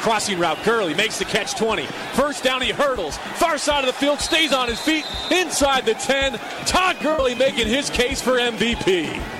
Crossing route, Gurley makes the catch 20. First down, he hurdles. Far side of the field, stays on his feet, inside the 10. Todd Gurley making his case for MVP.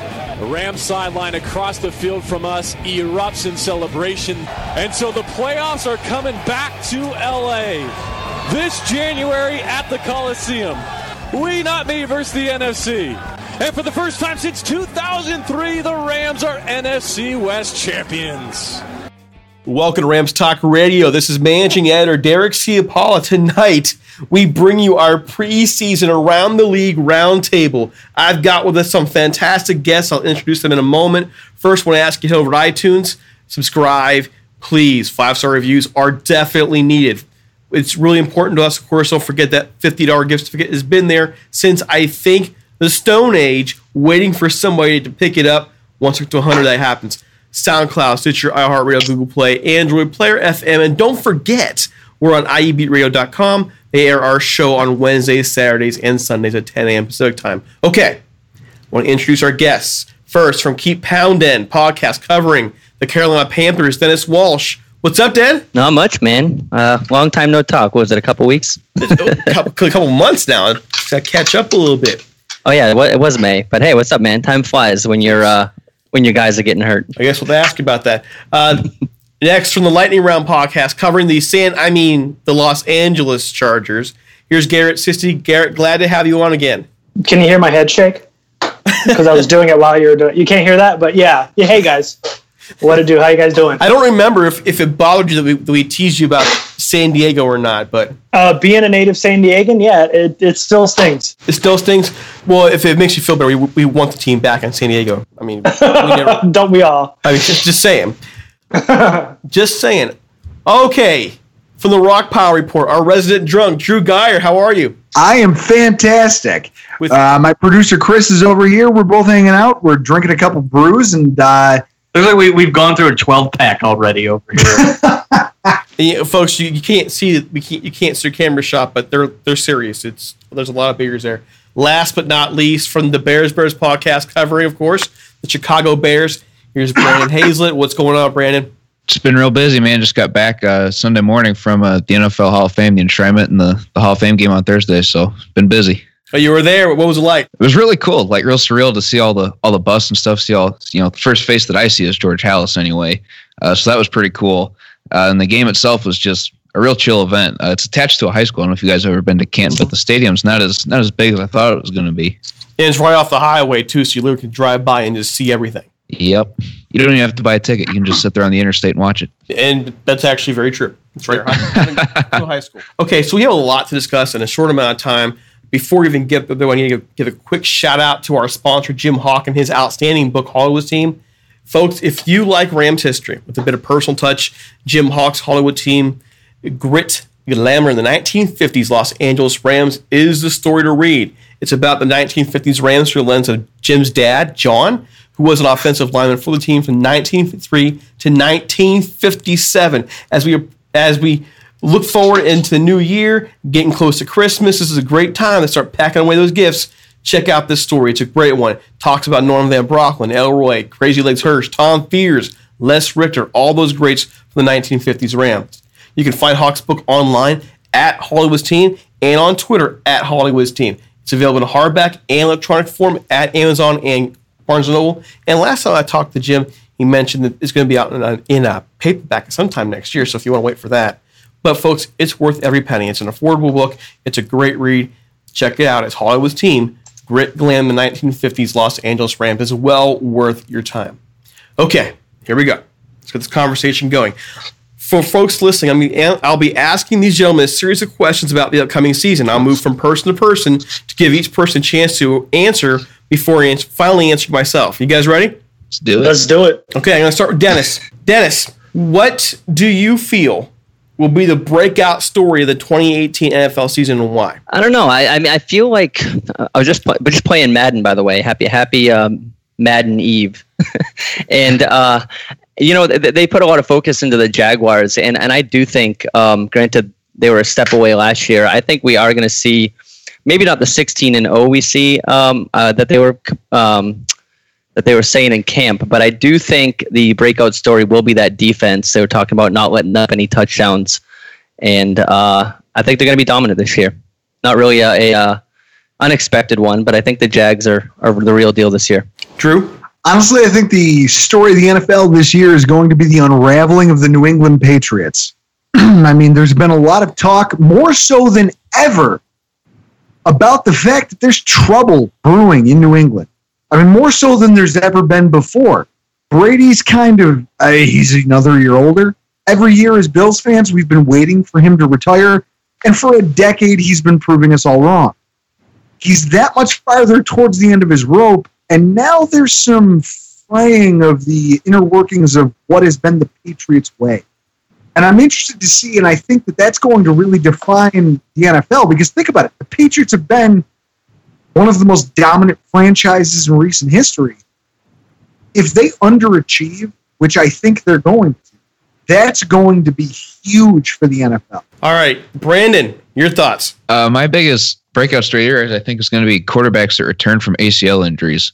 Rams sideline across the field from us erupts in celebration. And so the playoffs are coming back to LA this January at the Coliseum. We not me versus the NFC. And for the first time since 2003, the Rams are NFC West champions. Welcome to Rams Talk Radio. This is managing editor Derek Ciapala. Tonight, we bring you our preseason around the league roundtable. I've got with us some fantastic guests. I'll introduce them in a moment. First, want to ask you to head over to iTunes, subscribe, please. Five star reviews are definitely needed. It's really important to us. Of course, don't forget that $50 gift certificate has been there since I think the Stone Age, waiting for somebody to pick it up. Once we get to 100, that happens. SoundCloud, Stitcher, iHeartRadio, Google Play, Android, Player FM, and don't forget, we're on IEBeatRadio.com. They air our show on Wednesdays, Saturdays, and Sundays at 10 a.m. Pacific time. Okay, I want to introduce our guests. First, from Keep Poundin' podcast covering the Carolina Panthers, Dennis Walsh. What's up, Dan? Not much, man. Uh, long time no talk. What was it a couple weeks? a couple, a couple months now. Got to catch up a little bit. Oh yeah, it was May. But hey, what's up, man? Time flies when you're uh, when your guys are getting hurt. I guess we'll ask about that. Uh, next, from the Lightning Round podcast, covering the San, I mean the Los Angeles Chargers. Here's Garrett Sisti. Garrett, glad to have you on again. Can you hear my head shake? Because I was doing it while you were doing. It. You can't hear that, but yeah, yeah. Hey guys, what to do? How you guys doing? I don't remember if, if it bothered you that we, that we teased you about San Diego or not, but uh, being a native San Diegan, yeah, it, it still stings. It still stings. Well, if it makes you feel better, we, we want the team back in San Diego. I mean, we never, don't we all? I mean, just just saying, just saying. Okay, from the Rockpile Report, our resident drunk, Drew Gier. How are you? I am fantastic. With- uh, my producer Chris is over here. We're both hanging out. We're drinking a couple brews, and uh, Looks like we, we've gone through a 12 pack already over here. You know, folks, you, you can't see. We can't. You can't see your camera shot, but they're they're serious. It's there's a lot of beers there. Last but not least, from the Bears Bears podcast, covering, of course, the Chicago Bears. Here's Brandon Hazelett. What's going on, Brandon? It's been real busy, man. Just got back uh, Sunday morning from uh, the NFL Hall of Fame, the enshrinement, and the, the Hall of Fame game on Thursday. So been busy. Oh, you were there. What was it like? It was really cool, like real surreal to see all the all the busts and stuff. See all you know, the first face that I see is George Halas anyway. Uh, so that was pretty cool. Uh, and the game itself was just a real chill event. Uh, it's attached to a high school. I don't know if you guys have ever been to Canton, but the stadium's not as not as big as I thought it was going to be. And it's right off the highway too, so you literally can drive by and just see everything. Yep. You don't even have to buy a ticket. You can just sit there on the interstate and watch it. And that's actually very true. It's right to high school. Okay, so we have a lot to discuss in a short amount of time. Before we even get there, I need to give a quick shout out to our sponsor, Jim Hock, and his outstanding book, Hollywood Team. Folks, if you like Rams history with a bit of personal touch, Jim Hock's Hollywood Team, grit, glamour in the 1950s Los Angeles Rams is the story to read. It's about the 1950s Rams through the lens of Jim's dad, John, who was an offensive lineman for the team from 1953 to 1957. As we as we look forward into the new year, getting close to Christmas, this is a great time to start packing away those gifts. Check out this story. It's a great one. Talks about Norm Van Brocklin, Elroy, Crazy Legs Hirsch, Tom Fears, Les Richter, all those greats from the 1950s Rams. You can find Hock's book online at Hollywood's Team and on Twitter at Hollywood's Team. It's available in hardback and electronic form at Amazon and Barnes & Noble. And last time I talked to Jim, he mentioned that it's going to be out in a, in a paperback sometime next year. So if you want to wait for that. But folks, it's worth every penny. It's an affordable book. It's a great read. Check it out. It's Hollywood's Team. Grit, Glam, the 1950s Los Angeles Rams is well worth your time. Okay, here we go. Let's get this conversation going. For folks listening, I mean, I'll be asking these gentlemen a series of questions about the upcoming season. I'll move from person to person to give each person a chance to answer before ans- finally answering myself. You guys ready? Let's do it. Let's do it. Okay, I'm going to start with Dennis. Dennis, what do you feel will be the breakout story of the 2018 NFL season and why? I don't know. I I mean, I feel like I was just but just playing Madden. By the way, happy happy um, Madden Eve, and uh, you know they, they put a lot of focus into the Jaguars, and and I do think, um, granted they were a step away last year, I think we are going to see maybe not the 16 and 0 we see um, uh, that they were. Um, that they were saying in camp, but I do think the breakout story will be that defense. They were talking about not letting up any touchdowns, and uh, I think they're going to be dominant this year. Not really a, a uh, unexpected one, but I think the Jags are, are the real deal this year. Drew? honestly, I think the story of the NFL this year is going to be the unraveling of the New England Patriots. I mean, there's been a lot of talk, more so than ever, about the fact that there's trouble brewing in New England. I mean, more so than there's ever been before. Brady's kind of, uh, he's another year older. Every year, as Bills fans, we've been waiting for him to retire. And for a decade, he's been proving us all wrong. He's that much farther towards the end of his rope. And now there's some fraying of the inner workings of what has been the Patriots' way. And I'm interested to see, and I think that that's going to really define the NFL because think about it. The Patriots have been one of the most dominant franchises in recent history. If they underachieve, which I think they're going to, that's going to be huge for the NFL. All right, Brandon, your thoughts. Uh, my biggest breakout story here, I think, is going to be quarterbacks that return from ACL injuries.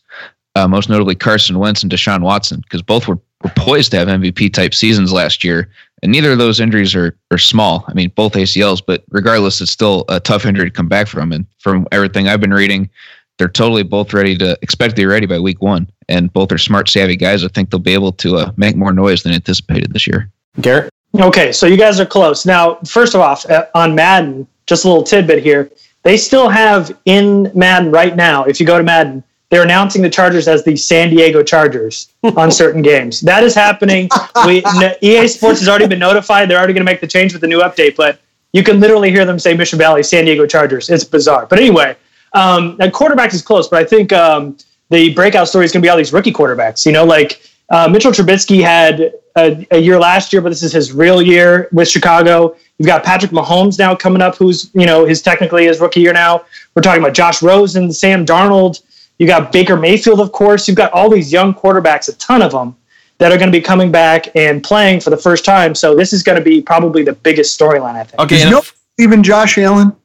Uh, most notably Carson Wentz and Deshaun Watson, because both were, were poised to have MVP type seasons last year, and neither of those injuries are, are small. I mean, both ACLs, but regardless, it's still a tough injury to come back from. And from everything I've been reading, they're totally both ready to expect to be ready by week one. And both are smart, savvy guys. I think they'll be able to uh, make more noise than anticipated this year. Garrett? Okay, so you guys are close. Now, first of all, uh, on Madden, just a little tidbit here. They still have in Madden right now, if you go to Madden, they're announcing the Chargers as the San Diego Chargers on certain games. That is happening. We EA Sports has already been notified. They're already going to make the change with the new update, but you can literally hear them say Mission Valley, San Diego Chargers. It's bizarre. But anyway, um, that quarterback is close, but I think um, the breakout story is going to be all these rookie quarterbacks. You know, like uh, Mitchell Trubisky had a, a year last year, but this is his real year with Chicago. You've got Patrick Mahomes now coming up, who's you know his technically his rookie year now. We're talking about Josh Rosen, Sam Darnold. You got Baker Mayfield, of course. You've got all these young quarterbacks, a ton of them, that are going to be coming back and playing for the first time. So this is going to be probably the biggest storyline, I think. Okay, Is and no if- even Josh Allen?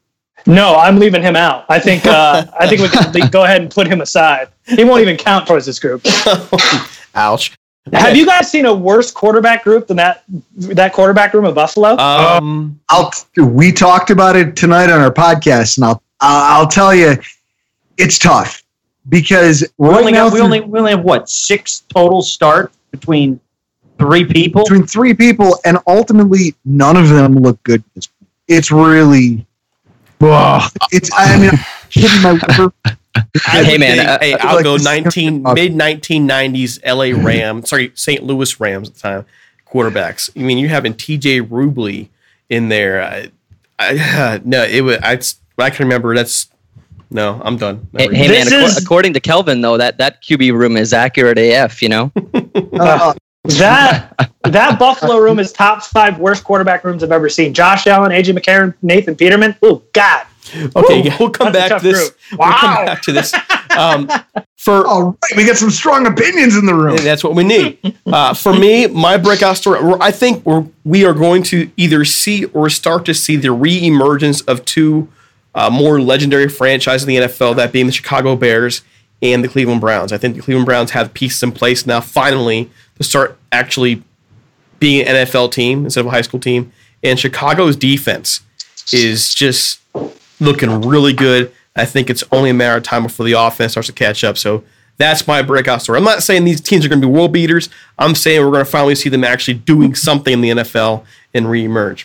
No, I'm leaving him out. I think uh, I think we can go ahead and put him aside. He won't even count towards this group. ouch. Have you guys seen a worse quarterback group than that that quarterback room of Buffalo? Um, I'll we talked about it tonight on our podcast, and I'll I'll, I'll tell you, it's tough because We right only now got, we through- only we only have what six total starts between three people. between three people, and ultimately none of them look good. It's really, Ugh. it's. I mean, I'm kidding my liver. I Hey, man, think- uh, hey, I I'll like go nineteen mid nineteen nineties L.A. Rams. Sorry, St. Louis Rams at the time. Quarterbacks. I mean, you're having T.J. Rubley in there. I, I, no, it was. I, I can remember. That's no. I'm done. Hey, hey man, This is- according to Kelvin though, that that QB room is accurate AF. You know, Uh, That that Buffalo room is top five worst quarterback rooms I've ever seen. Josh Allen, AJ McCarron, Nathan Peterman. Oh God. Okay, Woo, we'll come back to this. group. We'll come back to this. Um, for all right, we got some strong opinions in the room. That's what we need. Uh, for me, my breakout story, I think we're, we are going to either see or start to see the re-emergence of two uh, more legendary franchises in the NFL, that being the Chicago Bears and the Cleveland Browns. I think the Cleveland Browns have pieces in place now, finally, to start actually being an NFL team instead of a high school team. And Chicago's defense is just looking really good. I think it's only a matter of time before the offense starts to catch up. So that's my breakout story. I'm not saying these teams are going to be world beaters. I'm saying we're going to finally see them actually doing something in the NFL and reemerge.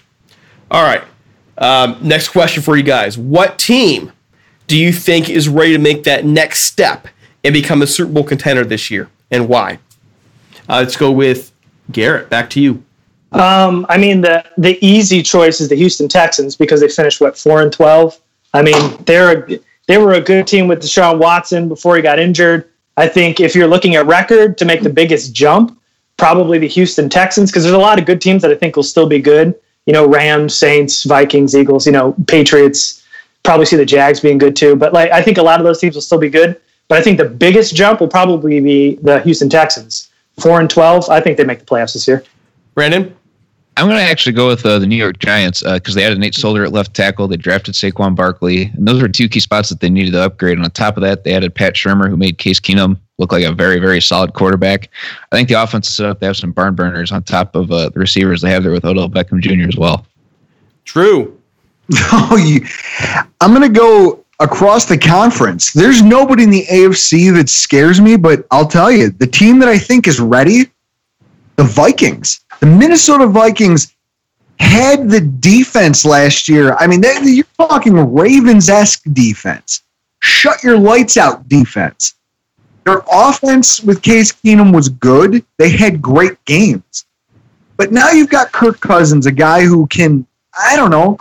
All right. Um, next question for you guys. What team do you think is ready to make that next step and become a Super Bowl contender this year and why? Uh, let's go with Garrett. Back to you. Um, I mean the the easy choice is the Houston Texans because they finished what four and twelve. I mean they're a, they were a good team with Deshaun Watson before he got injured. I think if you're looking at record to make the biggest jump, probably the Houston Texans because there's a lot of good teams that I think will still be good. You know, Rams, Saints, Vikings, Eagles. You know, Patriots. Probably see the Jags being good too. But like I think a lot of those teams will still be good. But I think the biggest jump will probably be the Houston Texans. Four and twelve. I think they make the playoffs this year. Brandon? I'm going to actually go with uh, the New York Giants because they added Nate Solder at left tackle. They drafted Saquon Barkley, and those were two key spots that they needed to upgrade. And on top of that, they added Pat Shurmur, who made Case Keenum look like a very, very solid quarterback. I think the offense is set up. They have some barn burners on top of uh, the receivers they have there with Odell Beckham Jr. as well. True. Oh, you, I'm going to go across the conference. There's nobody in the AFC that scares me, but I'll tell you, the team that I think is ready, the Vikings. The Minnesota Vikings had the defense last year. I mean, they, you're talking Ravens esque defense. Shut your lights out defense. Their offense with Case Keenum was good. They had great games. But now you've got Kirk Cousins, a guy who can, I don't know,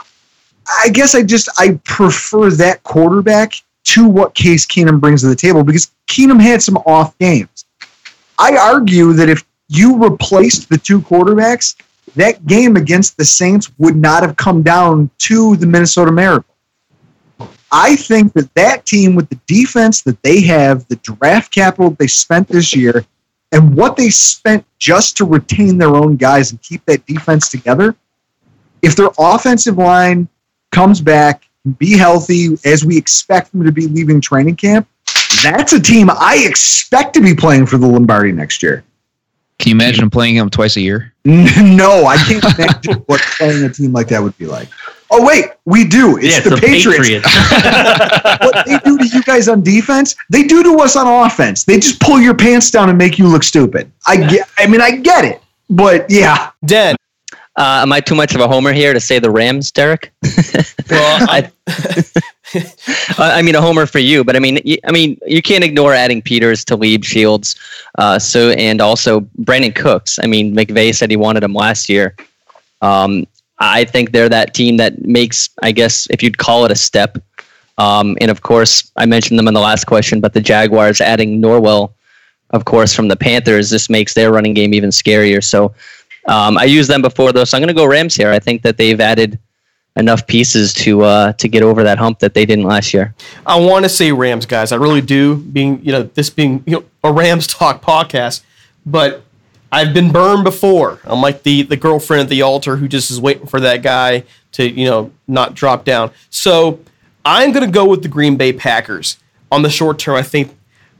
I guess I just I prefer that quarterback to what Case Keenum brings to the table because Keenum had some off games. I argue that if you replaced the two quarterbacks, that game against the Saints would not have come down to the Minnesota Miracle. I think that that team with the defense that they have, the draft capital they spent this year, and what they spent just to retain their own guys and keep that defense together, if their offensive line comes back, be healthy as we expect them to be leaving training camp, that's a team I expect to be playing for the Lombardi next year. Can you imagine playing them twice a year? no, I can't imagine what playing a team like that would be like. Oh wait, we do. It's Yeah, the, the Patriots. Patriots. what they do to you guys on defense, they do to us on offense. They just pull your pants down and make you look stupid. I get. I mean, I get it, but yeah. Den. uh, am I too much of a homer here to say the Rams, Derek? Well, I, I mean, a homer for you, but I mean, y- I mean, you can't ignore adding Peters to lead Shields. Uh, so, and also Brandin Cooks. I mean, McVay said he wanted him last year. Um, I think they're that team that makes, I guess, if you'd call it a step. Um, and of course, I mentioned them in the last question, but the Jaguars adding Norwell, of course, from the Panthers, this makes their running game even scarier. So Um, I used them before though, so I'm going to go Rams here. I think that they've added enough pieces to uh, to get over that hump that they didn't last year. I want to say Rams, guys. I really do. Being you know this being you know a Rams talk podcast, but I've been burned before. I'm like the the girlfriend at the altar who just is waiting for that guy to you know not drop down. So I'm going to go with the Green Bay Packers on the short term. I think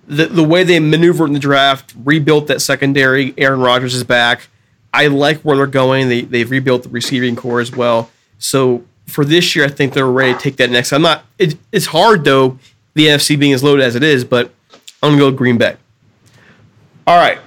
the the way they maneuvered in the draft, rebuilt that secondary. Aaron Rodgers is back. I like where they're going. They they've rebuilt the receiving core as well. So for this year, I think they're ready to take that next. I'm not. It, it's hard though, the NFC being as loaded as it is, but I'm gonna go with Green Bay. All right,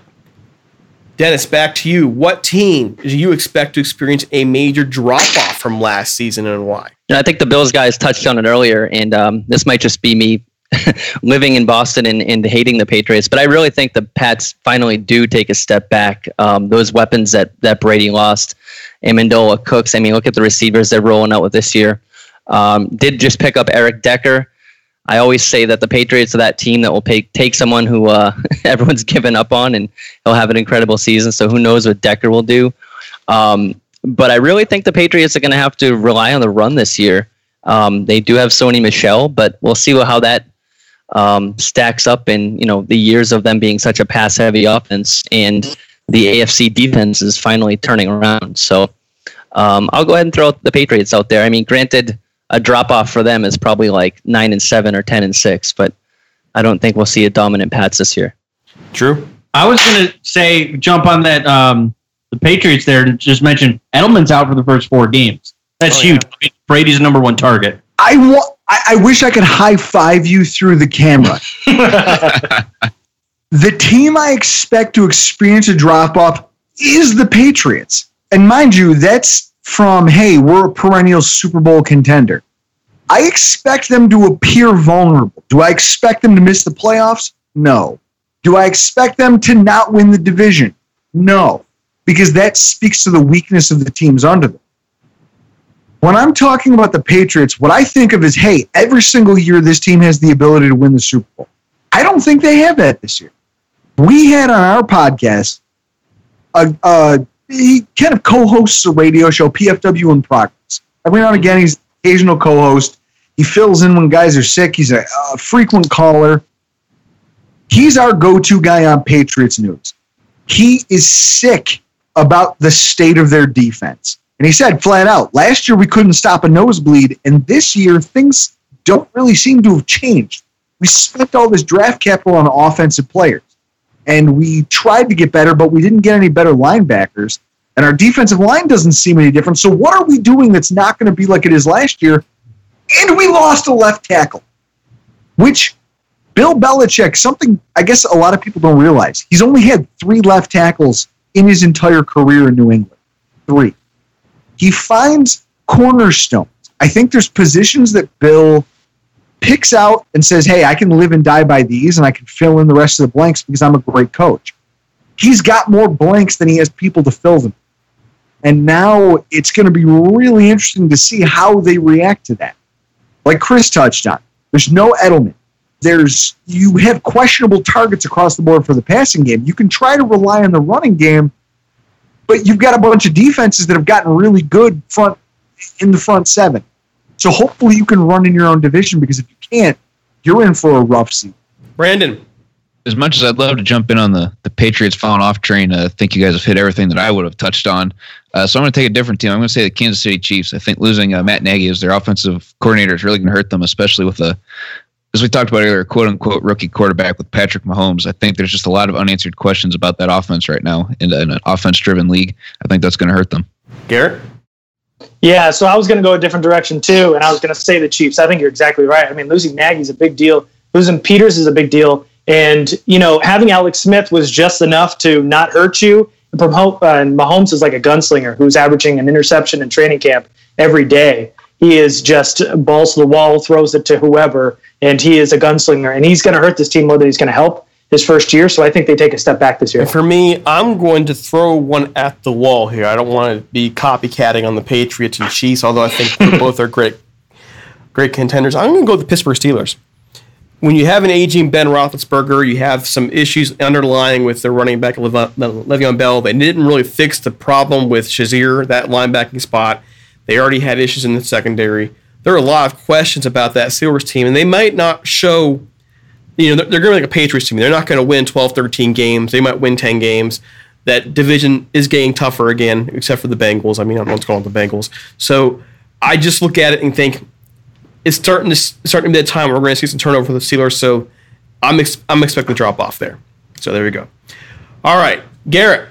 Dennis, back to you. What team do you expect to experience a major drop off from last season and why? I think the Bills guys touched on it earlier, and um, this might just be me living in Boston and, and, hating the Patriots, but I really think the Pats finally do take a step back. Um, those weapons that that Brady lost, Amendola, Cooks. I mean, look at the receivers they're rolling out with this year. Um, did just pick up Eric Decker. I always say that the Patriots are that team that will pay, take someone who uh, everyone's given up on, and he'll have an incredible season. So who knows what Decker will do? Um, but I really think the Patriots are going to have to rely on the run this year. Um, they do have Sony Michel, but we'll see how that um, stacks up in you know the years of them being such a pass heavy offense and the AFC defense is finally turning around. So um, I'll go ahead and throw the Patriots out there. I mean, granted, a drop off for them is probably like nine and seven or ten and six, but I don't think we'll see a dominant Pats this year. True. I was gonna say jump on that um, the Patriots there and just mention Edelman's out for the first four games. That's oh, huge. Yeah. Brady's number one target. I want. I, I wish I could high five you through the camera. the team I expect to experience a drop off is the Patriots. And mind you, that's from, hey, we're a perennial Super Bowl contender. I expect them to appear vulnerable. Do I expect them to miss the playoffs? No. Do I expect them to not win the division? No, because that speaks to the weakness of the teams under them. When I'm talking about the Patriots, what I think of is, hey, every single year this team has the ability to win the Super Bowl. I don't think they have that this year. We had on our podcast, a, a he kind of co-hosts a radio show, PFW in Progress. Every now and again, he's occasional co-host. He fills in when guys are sick. He's a, a frequent caller. He's our go-to guy on Patriots news. He is sick about the state of their defense. And he said flat out, last year we couldn't stop a nosebleed, and this year things don't really seem to have changed. We spent all this draft capital on offensive players, and we tried to get better, but we didn't get any better linebackers. And our defensive line doesn't seem any different. So what are we doing that's not going to be like it is last year? And we lost a left tackle, which Bill Belichick, something I guess a lot of people don't realize, he's only had three left tackles in his entire career in New England. Three he finds cornerstones. I think there's positions that Bill picks out and says, hey, I can live and die by these and I can fill in the rest of the blanks because I'm a great coach. He's got more blanks than he has people to fill them. And now it's going to be really interesting to see how they react to that. Like Chris touched on, there's no Edelman. There's you have questionable targets across the board for the passing game. You can try to rely on the running game, but you've got a bunch of defenses that have gotten really good front in the front seven. So hopefully you can run in your own division because if you can't, you're in for a rough season. Brandon. As much as I'd love to jump in on the, the Patriots falling off train, uh, I think you guys have hit everything that I would have touched on. Uh, so I'm going to take a different team. I'm going to say the Kansas City Chiefs. I think losing uh, Matt Nagy as their offensive coordinator is really going to hurt them, especially with a as we talked about earlier, quote unquote rookie quarterback with Patrick Mahomes. I think there's just a lot of unanswered questions about that offense right now in, in an offense driven league. I think that's going to hurt them. Garrett? Yeah, so I was going to go a different direction too, and I was going to say the Chiefs. I think you're exactly right. I mean, losing Nagy is a big deal. Losing Peters is a big deal. And, you know, having Alex Smith was just enough to not hurt you. Uh, and Mahomes is like a gunslinger who's averaging an interception in training camp every day. He is just balls to the wall, throws it to whoever and he is a gunslinger, and he's going to hurt this team more than he's going to help his first year. So I think they take a step back this year. And for me, I'm going to throw one at the wall here. I don't want to be copycatting on the Patriots and Chiefs, although I think both are great, great contenders. I'm going to go with the Pittsburgh Steelers. when you have an aging Ben Roethlisberger, you have some issues underlying with the running back Lev- uh, Le'Veon Bell. They didn't really fix the problem with Shazier, that linebacking spot. They already had issues in the secondary. There are a lot of questions about that Steelers team, and they might not show. You know, they're, they're going to be like a Patriots team. They're not going to win 12, 13 games. They might win 10 games. That division is getting tougher again, except for the Bengals. I mean, I don't know what's going on with the Bengals. So I just look at it and think it's starting to starting to be that time where we're going to see some turnover for the Steelers. So I'm ex- I'm expecting a drop off there. So there we go. All right, Garrett,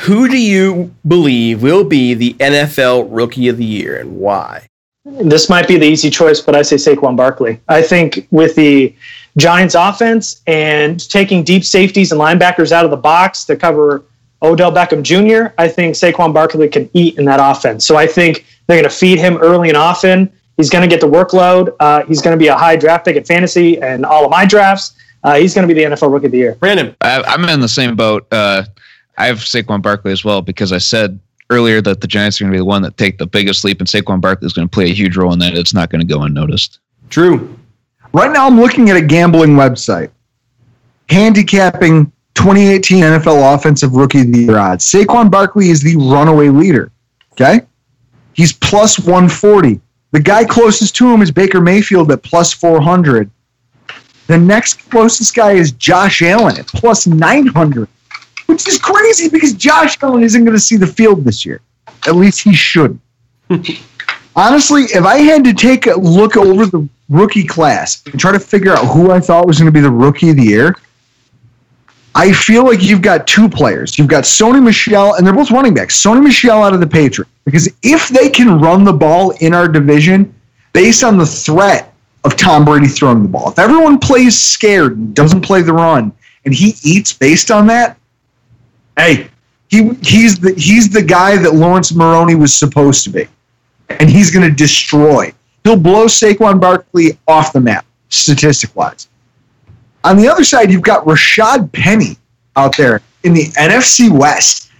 who do you believe will be the NFL Rookie of the Year and why? This might be the easy choice, but I say Saquon Barkley. I think with the Giants offense and taking deep safeties and linebackers out of the box to cover Odell Beckham Jr., I think Saquon Barkley can eat in that offense. So I think they're going to feed him early and often. He's going to get the workload. Uh, he's going to be a high draft pick at fantasy and all of my drafts. Uh, he's going to be the NFL Rookie of the Year. Brandon, I, am in the same boat. Uh, I have Saquon Barkley as well because I said earlier that the Giants are going to be the one that take the biggest leap, and Saquon Barkley is going to play a huge role in that. It's not going to go unnoticed. Drew, right now I'm looking at a gambling website, handicapping 2018 NFL Offensive Rookie of the Year odds. Saquon Barkley is the runaway leader. Okay, he's plus 140. The guy closest to him is Baker Mayfield at plus 400. The next closest guy is Josh Allen at plus 900, which is crazy because Josh Allen isn't going to see the field this year. At least he shouldn't. Honestly, if I had to take a look over the rookie class and try to figure out who I thought was going to be the rookie of the year, I feel like you've got two players. You've got Sony Michel, and they're both running backs. Sony Michel out of the Patriots. Because if they can run the ball in our division based on the threat of Tom Brady throwing the ball, if everyone plays scared and doesn't play the run, and he eats based on that, hey, he he's the he's the guy that Laurence Maroney was supposed to be. And he's gonna destroy. He'll blow Saquon Barkley off the map, statistic wise. On the other side, you've got Rashaad Penny out there in the NFC West.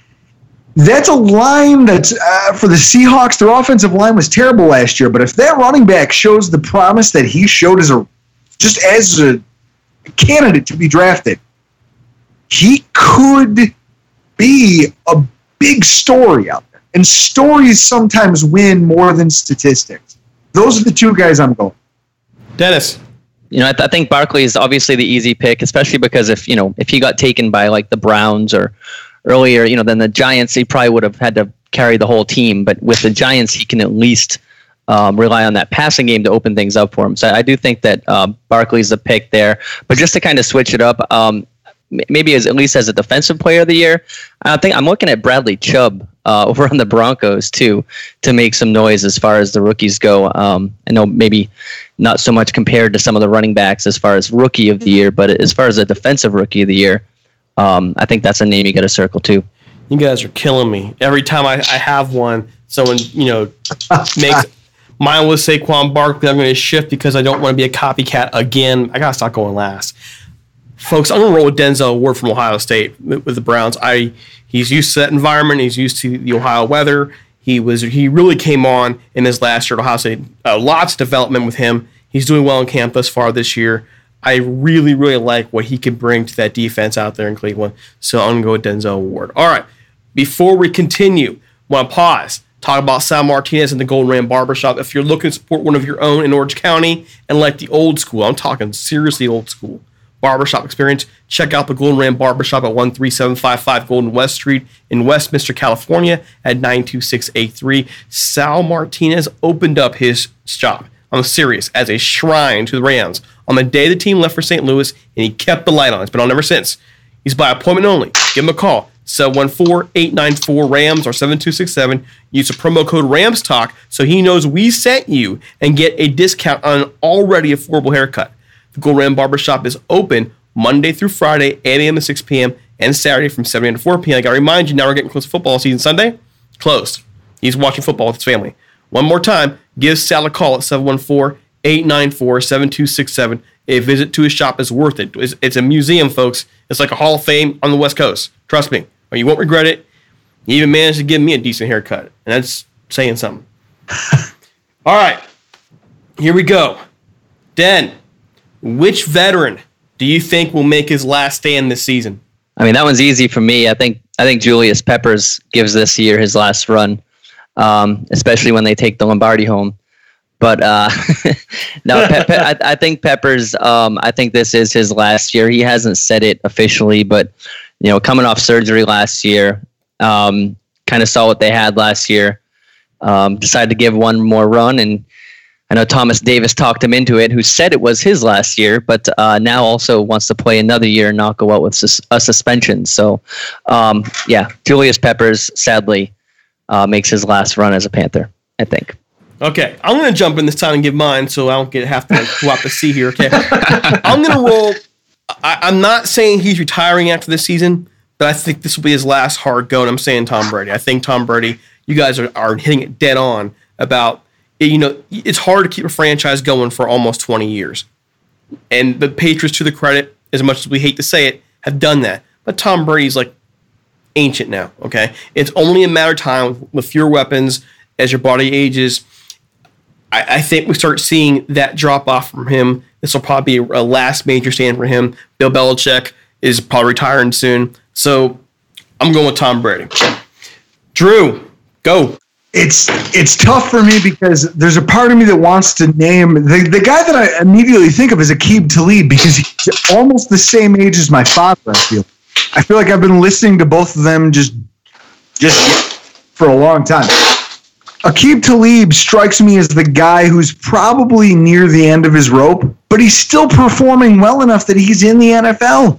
That's a line that's uh, for the Seahawks. Their offensive line was terrible last year, but if that running back shows the promise that he showed as a just as a candidate to be drafted, he could be a big story out there. And stories sometimes win more than statistics. Those are the two guys I'm going. Dennis you know, I, th- I, think Barkley is obviously the easy pick, especially because if you know if he got taken by like the Browns or earlier, you know, then the Giants, he probably would have had to carry the whole team. But with the Giants, he can at least um, rely on that passing game to open things up for him. So I do think that um, Barkley's the pick there. But just to kind of switch it up, um, maybe as at least as a defensive player of the year, I think I'm looking at Bradley Chubb uh, over on the Broncos too to make some noise as far as the rookies go. Um, I know maybe not so much compared to some of the running backs as far as rookie of the year, but as far as a defensive rookie of the year, um, I think that's a name you got to circle too. You guys are killing me. Every time I, I have one, someone you know makes mine was Saquon Barkley. I'm going to shift because I don't want to be a copycat again. I got to stop going last folks, I'm gonna roll with Denzel Ward from Ohio State with the Browns. I he's used to that environment. He's used to the Ohio weather. He was he really came on in his last year at Ohio State. Uh, lots of development with him. He's doing well in camp thus far this year. I really really like what he can bring to that defense out there in Cleveland. So I'm gonna go with Denzel Ward. All right. Before we continue, want to pause. Talk about Sal Martinez and the Golden Ram Barbershop. If you're looking to support one of your own in Orange County and like the old school, I'm talking seriously old school barbershop experience, check out the Golden Ram Barbershop at 13755 Golden West Street in Westminster, California at 92683. Sal Martinez opened up his shop. I'm serious, as a shrine to the Rams on the day the team left for St. Louis, and he kept the light on. It's been on ever since. He's by appointment only. Give him a call. 714-894-RAMS or 7267. Use the promo code RAMSTALK so he knows we sent you and get a discount on an already affordable haircut. The Golden Ram Barbershop is open Monday through Friday, 8 a.m. to 6 p.m., and Saturday from 7 a.m. to 4 p.m. I gotta remind you, now we're getting close to football season. Sunday, closed. He's watching football with his family. One more time, give Sal a call at 714 894 7267. A visit to his shop is worth it. It's, it's, a museum, folks. It's like a Hall of Fame on the West Coast. Trust me, or you won't regret it. He even managed to give me a decent haircut, and that's saying something. All right, here we go. Den, Which veteran do you think will make his last stand this season? I mean, that one's easy for me. I think I think Julius Peppers gives this year his last run, um, especially when they take the Lombardi home. But uh, no, Pe- Pe- I, I, think Peppers. Um, I think this is his last year. He hasn't said it officially, but you know, coming off surgery last year, um, kind of saw what they had last year. Um, decided to give one more run, and I know Thomas Davis talked him into it, who said it was his last year, but uh, now also wants to play another year and not go out with sus- a suspension. So, um, yeah, Julius Peppers sadly uh, makes his last run as a Panther. I think. Okay, I'm gonna jump in this time and give mine, so I don't get have to out to sea here. Okay, I'm gonna roll. I, I'm not saying he's retiring after this season, but I think this will be his last hard go. And I'm saying Tom Brady. I think Tom Brady. You guys are, are hitting it dead on about you know it's hard to keep a franchise going for almost 20 years, and the Patriots, to the credit, as much as we hate to say it, have done that. But Tom Brady's like ancient now. Okay, it's only a matter of time with fewer weapons as your body ages I, I think we start seeing that drop off from him. This will probably be a last major stand for him. Bill Belichick is probably retiring soon. So I'm going with Tom Brady. Drew, go. It's it's tough for me because there's a part of me that wants to name the, the guy that I immediately think of is Aqib Talib because he's almost the same age as my father. I feel I feel like I've been listening to both of them just just for a long time. Aqib Talib strikes me as the guy who's probably near the end of his rope, but he's still performing well enough that he's in the NFL.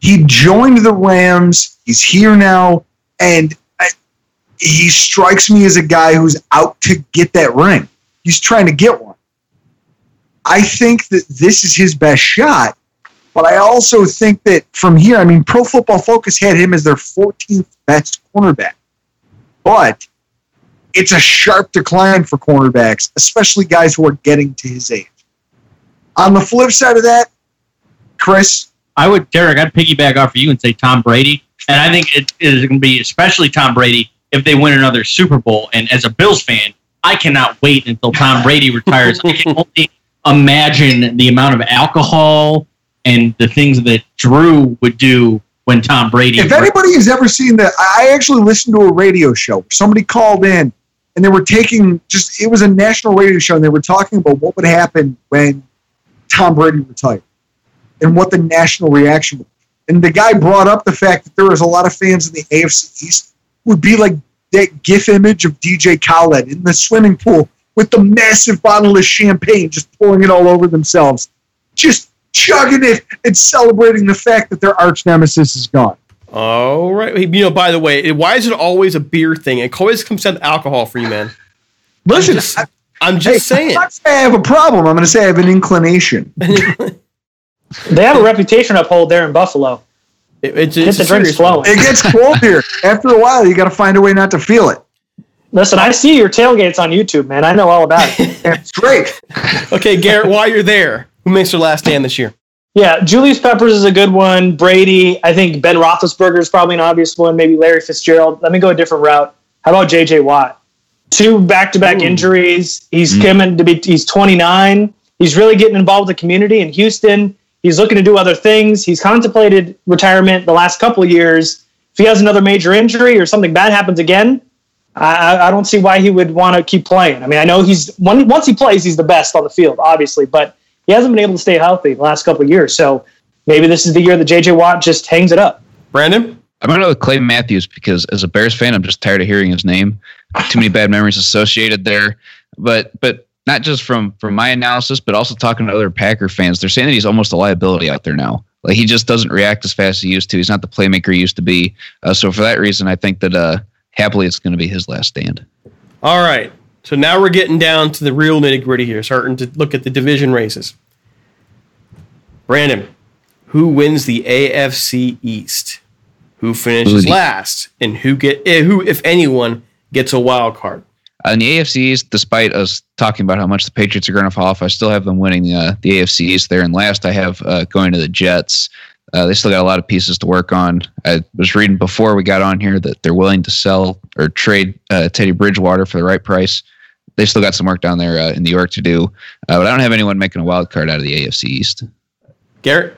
He joined the Rams. He's here now, and he strikes me as a guy who's out to get that ring. He's trying to get one. I think that this is his best shot, but I also think that from here, I mean, Pro Football Focus had him as their 14th best cornerback. But it's a sharp decline for cornerbacks, especially guys who are getting to his age. On the flip side of that, Chris, I would, Derek, I'd piggyback off of you and say Tom Brady, and I think it is going to be especially Tom Brady if they win another Super Bowl. And as a Bills fan, I cannot wait until Tom Brady retires. I can only imagine the amount of alcohol and the things that Drew would do when Tom Brady. If anybody has ever seen that, I actually listened to a radio show. Somebody called in and they were taking just it was a national radio show and they were talking about what would happen when Tom Brady retired and what the national reaction was. And the guy brought up the fact that there was a lot of fans in the AFC East would be like that GIF image of DJ Khaled in the swimming pool with the massive bottle of champagne, just pouring it all over themselves, just chugging it and celebrating the fact that their arch nemesis is gone. All right. You know, by the way, why is it always a beer thing? It always comes down to alcohol for you, man. Listen, I'm just, I'm just hey, saying. I'm not saying I have a problem. I'm going to say I have an inclination. they have a reputation to uphold there in Buffalo. It, it's, Get the drinks flowing. It gets cold here. After a while, you got to find a way not to feel it. Listen, I see your tailgates on YouTube, man. I know all about it. it's great. okay, Garrett, while you're there, who makes their last stand this year? Yeah, Julius Peppers is a good one. Brady, I think Ben Roethlisberger is probably an obvious one. Maybe Larry Fitzgerald. Let me go a different route. How about J.J. Watt? Two back-to-back Ooh. injuries. He's mm. coming to be. He's 29. He's really getting involved with the community in Houston. He's looking to do other things. He's contemplated retirement the last couple of years. If he has another major injury or something bad happens again, I, I don't see why he would want to keep playing. I mean, I know he's once he plays, he's the best on the field, obviously, but he hasn't been able to stay healthy the last couple of years. So maybe this is the year that JJ Watt just hangs it up. Brandon? I'm going to go with Clay Matthews because as a Bears fan, I'm just tired of hearing his name. Too many bad memories associated there. But but not just from from my analysis, but also talking to other Packer fans, they're saying that he's almost a liability out there now. Like he just doesn't react as fast as he used to. He's not the playmaker he used to be. Uh, so for that reason, I think that uh, happily it's going to be his last stand. All right. So now we're getting down to the real nitty gritty here, starting to look at the division races. Brandon, who wins the AFC East? Who finishes last? And who get eh, who, if anyone, gets a wild card? In the AFC East, despite us talking about how much the Patriots are going to fall off, I still have them winning uh, the AFC East there. And last, I have uh, going to the Jets. Uh, they still got a lot of pieces to work on. I was reading before we got on here that they're willing to sell or trade uh, Teddy Bridgewater for the right price they still got some work down there uh, in New York to do. Uh, but I don't have anyone making a wild card out of the AFC East. Garrett?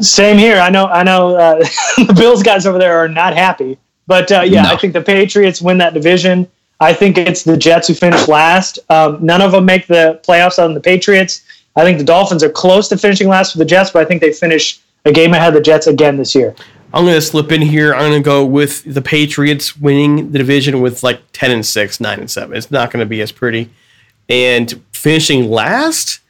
Same here. I know. I know. Uh, the Bills guys over there are not happy, but uh, yeah, No. I think the Patriots win that division. I think it's the Jets who finish last. Um, none of them make the playoffs on the Patriots. I think the Dolphins are close to finishing last for the Jets, but I think they finish a game ahead of the Jets again this year. I'm going to slip in here. I'm going to go with the Patriots winning the division with like 10 and 6, 9 and 7. It's not going to be as pretty. And finishing last,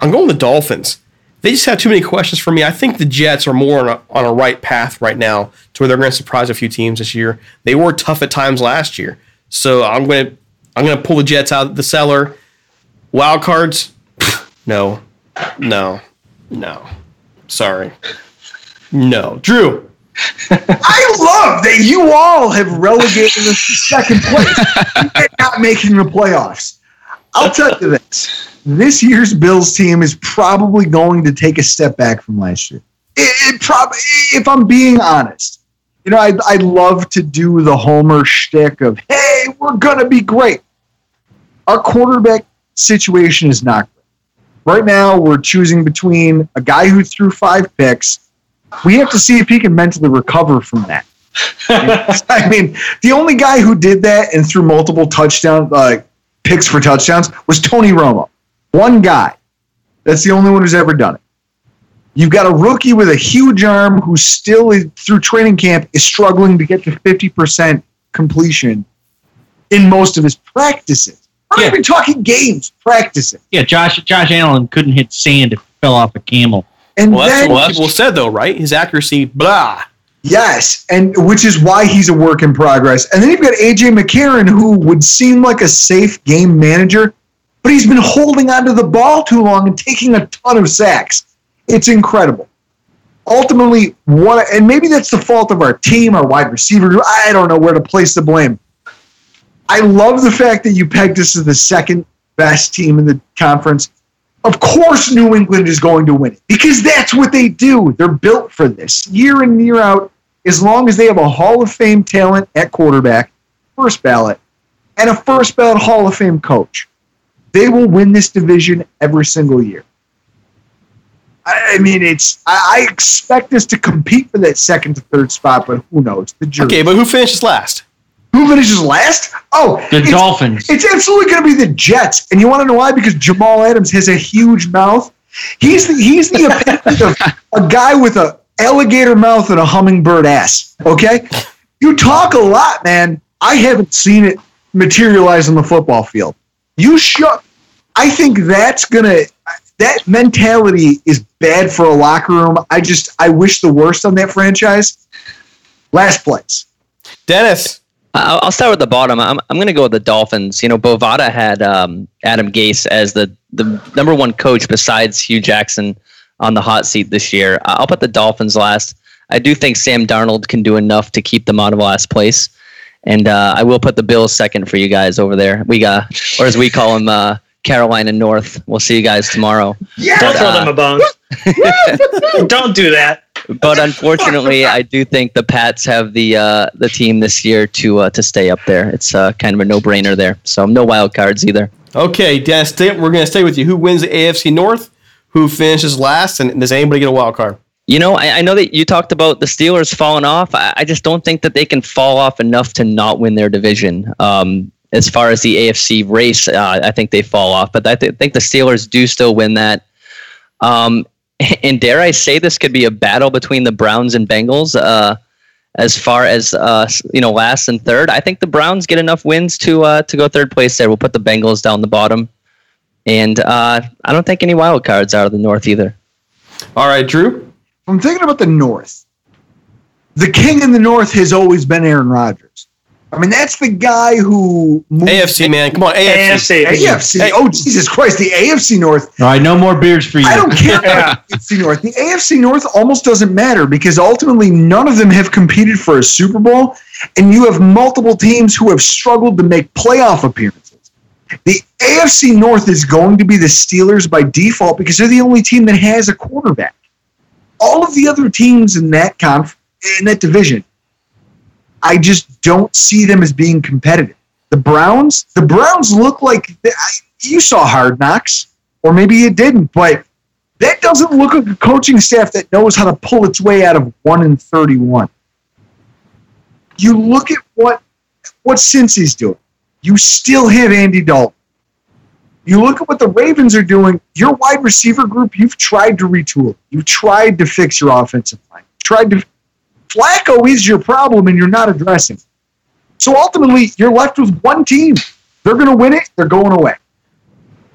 I'm going the Dolphins. They just have too many questions for me. I think the Jets are more on a, on a right path right now to where they're going to surprise a few teams this year. They were tough at times last year. So I'm to I'm to pull the Jets out of the cellar. Wild cards? No. No. No. Sorry. No. Drew. I love that you all have relegated us to second place and not making the playoffs. I'll tell you this: this year's Bills team is probably going to take a step back from last year. It, it probably, if I'm being honest, you know, I I love to do the Homer shtick of "Hey, we're gonna be great." Our quarterback situation is not great. Right now, we're choosing between a guy who threw five picks we have to see if he can mentally recover from that. I mean, the only guy who did that and threw multiple touchdown uh, picks for touchdowns was Tony Romo. One guy. That's the only one who's ever done it. You've got a rookie with a huge arm who still is, through training camp is struggling to get to 50% completion in most of his practices. We're not even talking games, practicing. Yeah, Josh Josh Allen couldn't hit sand if he fell off a camel. And Well, that's then, what people said, though, right? His accuracy, blah. Yes, and which is why he's a work in progress. And then you've got AJ McCarron, who would seem like a safe game manager, but he's been holding onto the ball too long and taking a ton of sacks. It's incredible. Ultimately, what and maybe that's the fault of our team, our wide receiver. I don't know where to place the blame. I love the fact that you pegged us as the second best team in the conference. Of course, New England is going to win it because that's what they do. They're built for this year in, year out. As long as they have a Hall of Fame talent at quarterback, first ballot, and a first ballot Hall of Fame coach, they will win this division every single year. I I mean, it's. I I expect us to compete for that second to third spot, but who knows? The jury. Okay, but who finishes last? Who finishes last? Oh, The it's- Dolphins. It's absolutely going to be the Jets, and you want to know why? Because Jamal Adams has a huge mouth. He's the he's the epitome of a guy with a alligator mouth and a hummingbird ass. Okay, you talk a lot, man. I haven't seen it materialize on the football field. You show. I think that's gonna. That mentality is bad for a locker room. I just I wish the worst on that franchise. Last place. Dennis. I'll, I'll start with the bottom. I'm, I'm going to go with the Dolphins. You know, Bovada had um, Adam Gase as the, the number one coach besides Hue Jackson on the hot seat this year. I'll put the Dolphins last. I do think Sam Darnold can do enough to keep them out of last place. And uh, I will put the Bills second for you guys over there. We got, or as we call them, uh, Carolina North. We'll see you guys tomorrow. Don't But, throw uh, them a bone. Don't do that. but unfortunately, I do think the Pats have the uh, the team this year to uh, to stay up there. It's uh, kind of a no brainer there. So no wild cards either. Okay, Dennis, stay, we're going to stay with you. Who wins the AFC North? Who finishes last? And does anybody get a wild card? You know, I, I know that you talked about the Steelers falling off. I, I just don't think that they can fall off enough to not win their division. Um, as far as the AFC race, uh, I think they fall off, but I th- think the Steelers do still win that. Um, and dare I say, this could be a battle between the Browns and Bengals. Uh, as far as uh, you know, last and third, I think the Browns get enough wins to uh, to go third place there. We'll put the Bengals down the bottom, and uh, I don't think any wild cards out of the North either. All right, Drew. I'm thinking about the North. The king in the North has always been Aaron Rodgers. I mean, that's the guy who moved AFC, man. Come on, AFC. AFC. AFC. Hey. Oh, Jesus Christ. The AFC North. All right, no more beers for you. I don't care about the AFC North. The AFC North almost doesn't matter because ultimately none of them have competed for a Super Bowl, and you have multiple teams who have struggled to make playoff appearances. The AFC North is going to be the Steelers by default because they're the only team that has a quarterback. All of the other teams in that conf- in that division, I just don't see them as being competitive. The Browns, the Browns look like you saw Hard Knocks, or maybe you didn't, but that doesn't look like a coaching staff that knows how to pull its way out of one and thirty-one. You look at what what Cincy's doing. You still have Andy Dalton. You look at what the Ravens are doing. Your wide receiver group, you've tried to retool. You've tried to fix your offensive line. You've tried to. Flacco is your problem, and you're not addressing. So ultimately, you're left with one team. They're going to win it. They're going away.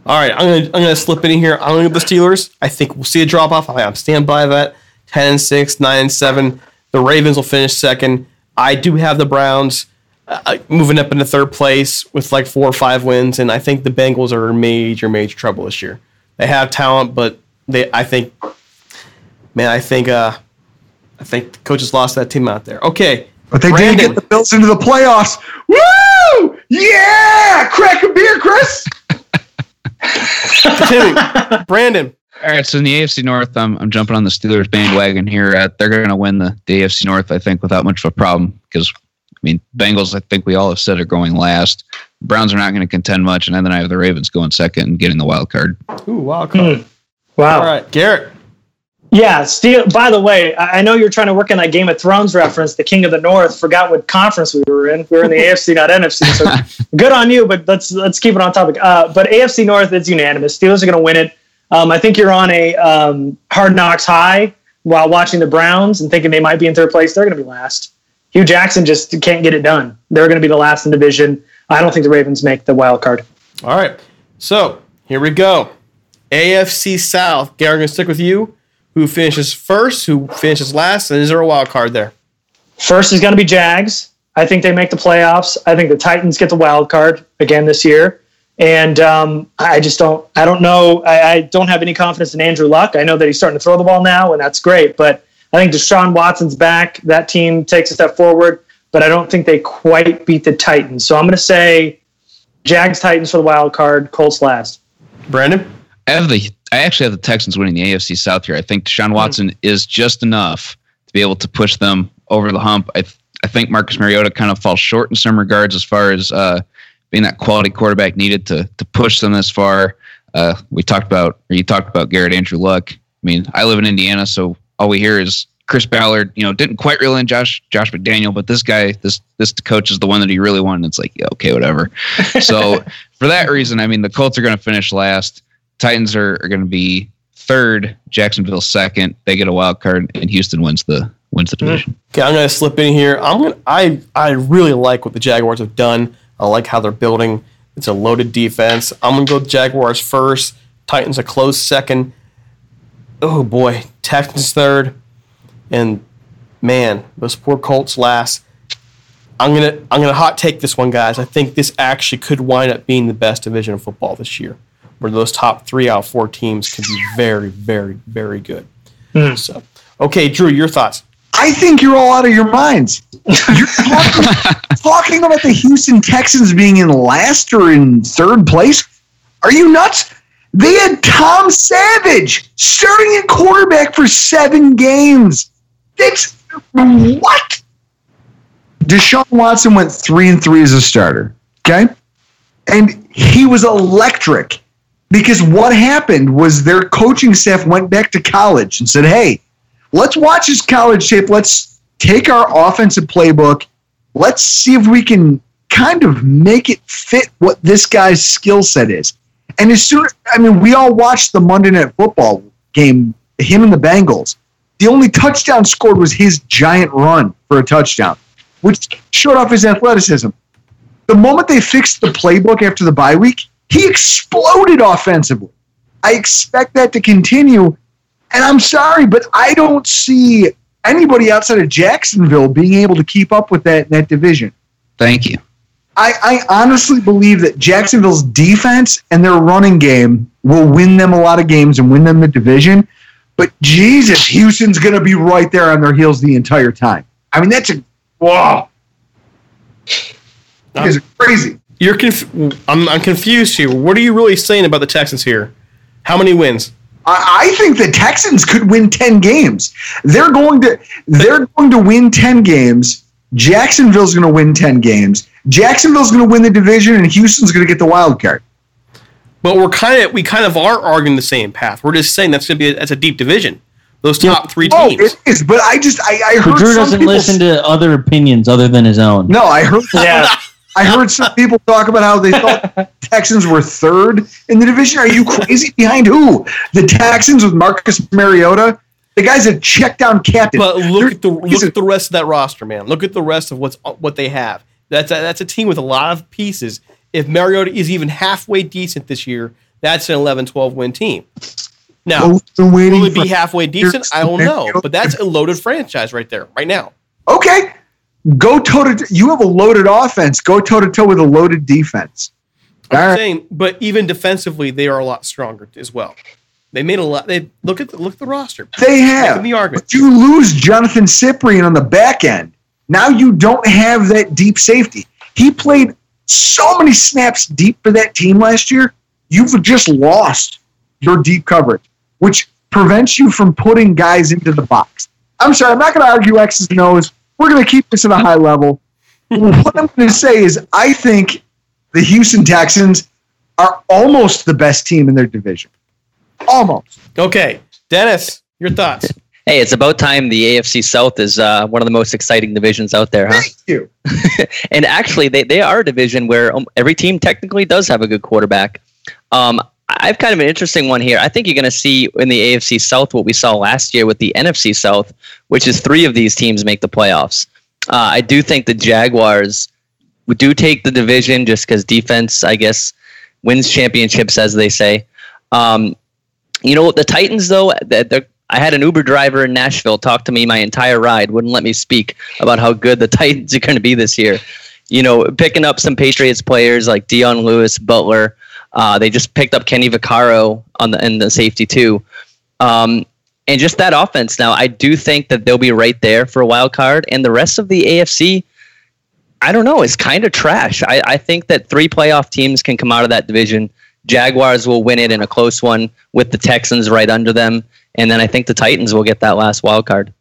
All right, I'm gonna I'm gonna slip in here. I'm gonna go the Steelers. I think we'll see a drop off. I'm stand by that. 10 and 6, 9 and 7. The Ravens will finish second. I do have the Browns uh, moving up into third place with like four or five wins, and I think the Bengals are in major, major trouble this year. They have talent, but they, I think, man, I think, uh, I think the coaches lost that team out there. Okay, but they Brandon. did get the Bills into the playoffs. Woo! Yeah! Crack a beer, Chris. Brandon. All right, so in the AFC North, I'm, I'm jumping on the Steelers bandwagon here. Uh, they're going to win the, the AFC North, I think, without much of a problem because I mean, Bengals, I think we all have said are going last. Browns are not going to contend much, and then I have the Ravens going second and getting the wild card. Ooh, wild card. Mm. Wow. All right, Garrett. Yeah, Steel. By the way, I know you're trying to work in that Game of Thrones reference. The King of the North forgot what conference we were in. We were in the AFC, not NFC. So good on you, but let's let's keep it on topic. Uh, but AFC North, it's unanimous. Steelers are going to win it. Um, I think you're on a um, hard knocks high while watching the Browns and thinking they might be in third place. They're going to be last. Hue Jackson just can't get it done. They're going to be the last in division. I don't think the Ravens make the wild card. All right. So here we go. AFC South. Gary, I'm going to stick with you. Who finishes first? Who finishes last? And is there a wild card there? First is going to be Jags. I think they make the playoffs. I think the Titans get the wild card again this year. And um, I just don't. I don't know. I, I don't have any confidence in Andrew Luck. I know that he's starting to throw the ball now, and that's great. But I think Deshaun Watson's back. That team takes a step forward, but I don't think they quite beat the Titans. So I'm going to say Jags Titans for the wild card, Colts last. Brandon? I have the I actually have the Texans winning the AFC South here. I think Deshaun Watson mm-hmm. is just enough to be able to push them over the hump. I th- I think Marcus Mariota kind of falls short in some regards as far as uh, being that quality quarterback needed to to push them this far. Uh, we talked about, or you talked about Garrett Andrew Luck. I mean, I live in Indiana, so all we hear is Chris Ballard, you know, didn't quite reel in Josh Josh McDaniel, but this guy, this this coach is the one that he really wanted. It's like, yeah, okay, whatever. so for that reason, I mean, the Colts are going to finish last. Titans are, are going to be third. Jacksonville second. They get a wild card, and Houston wins the wins the hmm. division. Okay, I'm going to slip in here. I'm going. I I really like what the Jaguars have done. I like how they're building. It's a loaded defense. I'm going to go Jaguars first. Titans a close second. Oh boy, Texans third. And man, those poor Colts last. I'm gonna I'm gonna hot take this one, guys. I think this actually could wind up being the best division of football this year, where those top three out of four teams could be very, very, very good. Mm. So, okay, Drew, your thoughts? I think you're all out of your minds. You're talking, talking about the Houston Texans being in last or in third place. Are you nuts? They had Tom Savage starting at quarterback for seven games. That's what? Deshaun Watson went three and three as a starter. Okay. And he was electric because what happened was their coaching staff went back to college and said, hey, let's watch his college tape. Let's take our offensive playbook. Let's see if we can kind of make it fit what this guy's skill set is. And as soon, I mean, we all watched the Monday Night Football game, him and the Bengals. The only touchdown scored was his giant run for a touchdown, which showed off his athleticism. The moment they fixed the playbook after the bye week, he exploded offensively. I expect that to continue. And I'm sorry, but I don't see anybody outside of Jacksonville being able to keep up with that in that division. Thank you. I, I honestly believe that Jacksonville's defense and their running game will win them a lot of games and win them the division. But Jesus, Houston's going to be right there on their heels the entire time. I mean, that's a wow. It's crazy. You're conf- I'm, I'm confused here. What are you really saying about the Texans here? How many wins? I, I think the Texans could win ten games. They're going to they're going to win ten games. Jacksonville's going to win ten games. Jacksonville's going to win the division, and Houston's going to get the wild card. But we're kind of we kind of are arguing the same path. We're just saying that's going to be a, that's a deep division. Those top three Oh, teams. Oh, it is. But I just I, I heard Drew some doesn't people listen to other opinions other than his own. No, I heard. Yeah. I heard some people talk about how they thought Texans were third in the division. Are you crazy? Behind who? The Texans with Marcus Mariota. The guy's a check down captain. But look They're- at the look at the rest of that roster, man. Look at the rest of what's what they have. That's a, that's a team with a lot of pieces. If Mariota is even halfway decent this year, that's an 11-12 win team. Now, will it be halfway decent? I don't know, but that's a loaded franchise right there, right now. Okay, go toe to. You have a loaded offense. Go toe to toe with a loaded defense. I'm right. saying, but even defensively, they are a lot stronger as well. They made a lot. They look at the, look at the roster. They have. The argument. But you lose Johnathan Cyprien on the back end. Now you don't have that deep safety. He played so many snaps deep for that team last year. You've just lost your deep coverage, which prevents you from putting guys into the box. I'm sorry, I'm not going to argue X's and O's. We're going to keep this at a high level. what I'm going to say is, I think the Houston Texans are almost the best team in their division. Almost. Okay, Dennis, your thoughts? Hey, it's about time the AFC South is uh, one of the most exciting divisions out there, huh? Thank you. and actually, they, they are a division where um, every team technically does have a good quarterback. Um, I've kind of an interesting one here. I think you're going to see in the AFC South what we saw last year with the NFC South, which is three of these teams make the playoffs. Uh, I do think the Jaguars do take the division just because defense, I guess, wins championships, as they say. Um, you know, the Titans, though, I had an Uber driver in Nashville talk to me my entire ride, wouldn't let me speak about how good the Titans are going to be this year. You know, picking up some Patriots players like Dion Lewis, Butler. Uh, they just picked up Kenny Vaccaro on the in the safety too, um, and just that offense. Now, I do think that they'll be right there for a wild card, and the rest of the AFC. I don't know. It's kind of trash. I, I think that three playoff teams can come out of that division. Jaguars will win it in a close one with the Texans right under them, and then I think the Titans will get that last wild card.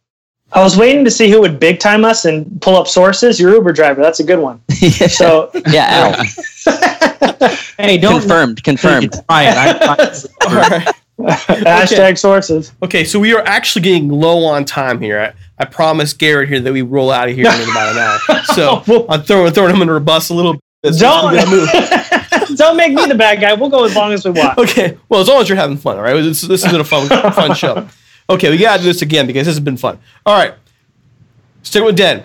I was waiting to see who would big time us and pull up sources. Your Uber driver, that's a good one. So Yeah, Al. Hey, don't confirmed, confirmed. try it. I, All right. hashtag sources. Okay, so we are actually getting low on time here. I, I promised Garrett here that we roll out of here in about an hour. So I'm throwing throwing him under a bus a little bit. so Don't we gotta move. don't make me the bad guy. We'll go as long as we want. Okay, well as long as you're having fun, all right. This, this isn't a fun fun show. Okay, we gotta do this again because this has been fun. All right, stick with Den.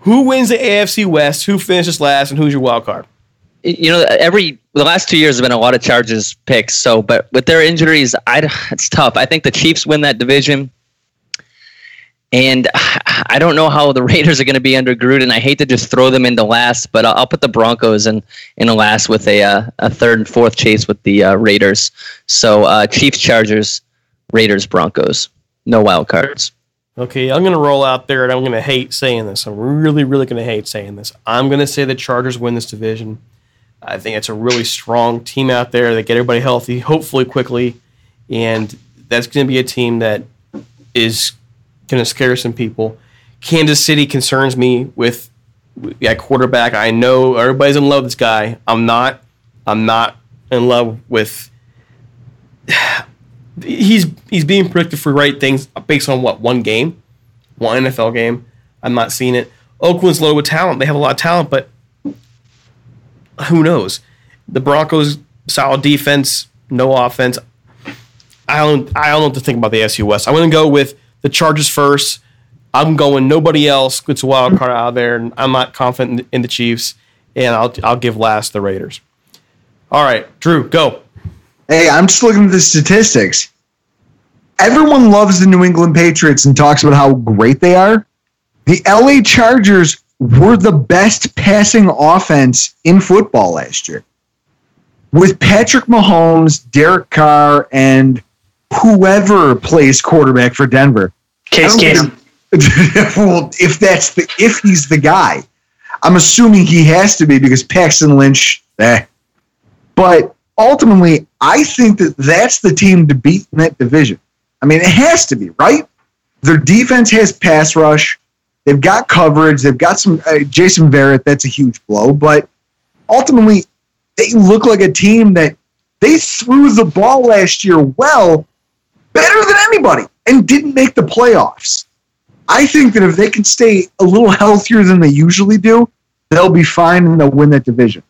Who wins the AFC West? Who finishes last? And who's your wild card? you know, every the last two years have been a lot of Chargers picks. So, but with their injuries, I it's tough. I think the Chiefs win that division, and I don't know how the Raiders are going to be under Gruden. I hate to just throw them into last, but I'll, put the Broncos in in a last with a uh, a third and fourth chase with the uh, Raiders. So, uh, Chiefs, Chargers, Raiders, Broncos. No wild cards. Okay, I'm gonna roll out there, and I'm gonna hate saying this. I'm really, really gonna hate saying this. I'm gonna say the Chargers win this division. I think it's a really strong team out there. They get everybody healthy, hopefully quickly, and that's gonna be a team that is gonna scare some people. Kansas City concerns me with that quarterback. I know everybody's in love with this guy. I'm not. I'm not in love with he's he's being predicted for right things based on what one game, one NFL game. I'm not seeing it. Oakland's loaded with talent. They have a lot of talent, but who knows? The Broncos solid defense, no offense. I don't I don't know what to think about the SU West. I'm to go with the Chargers first. I'm going nobody else gets a wild card out of there, and I'm not confident in the Chiefs. And I'll I'll give last the Raiders. All right, Drew, go. Hey, I'm just looking at the statistics. Everyone loves the New England Patriots and talks about how great they are. The LA Chargers were the best passing offense in football last year. With Patrick Mahomes, Derek Carr, and whoever plays quarterback for Denver. Case Keenum. well, if that's the if he's the guy, I'm assuming he has to be because Paxton Lynch. Eh. But ultimately, I think that that's the team to beat in that division. I mean, it has to be right. Their defense has pass rush. They've got coverage. They've got some uh, Jason Verrett. That's a huge blow, but ultimately, they look like a team that they threw the ball last year well, better than anybody, and didn't make the playoffs. I think that if they can stay a little healthier than they usually do, they'll be fine and they'll win that division.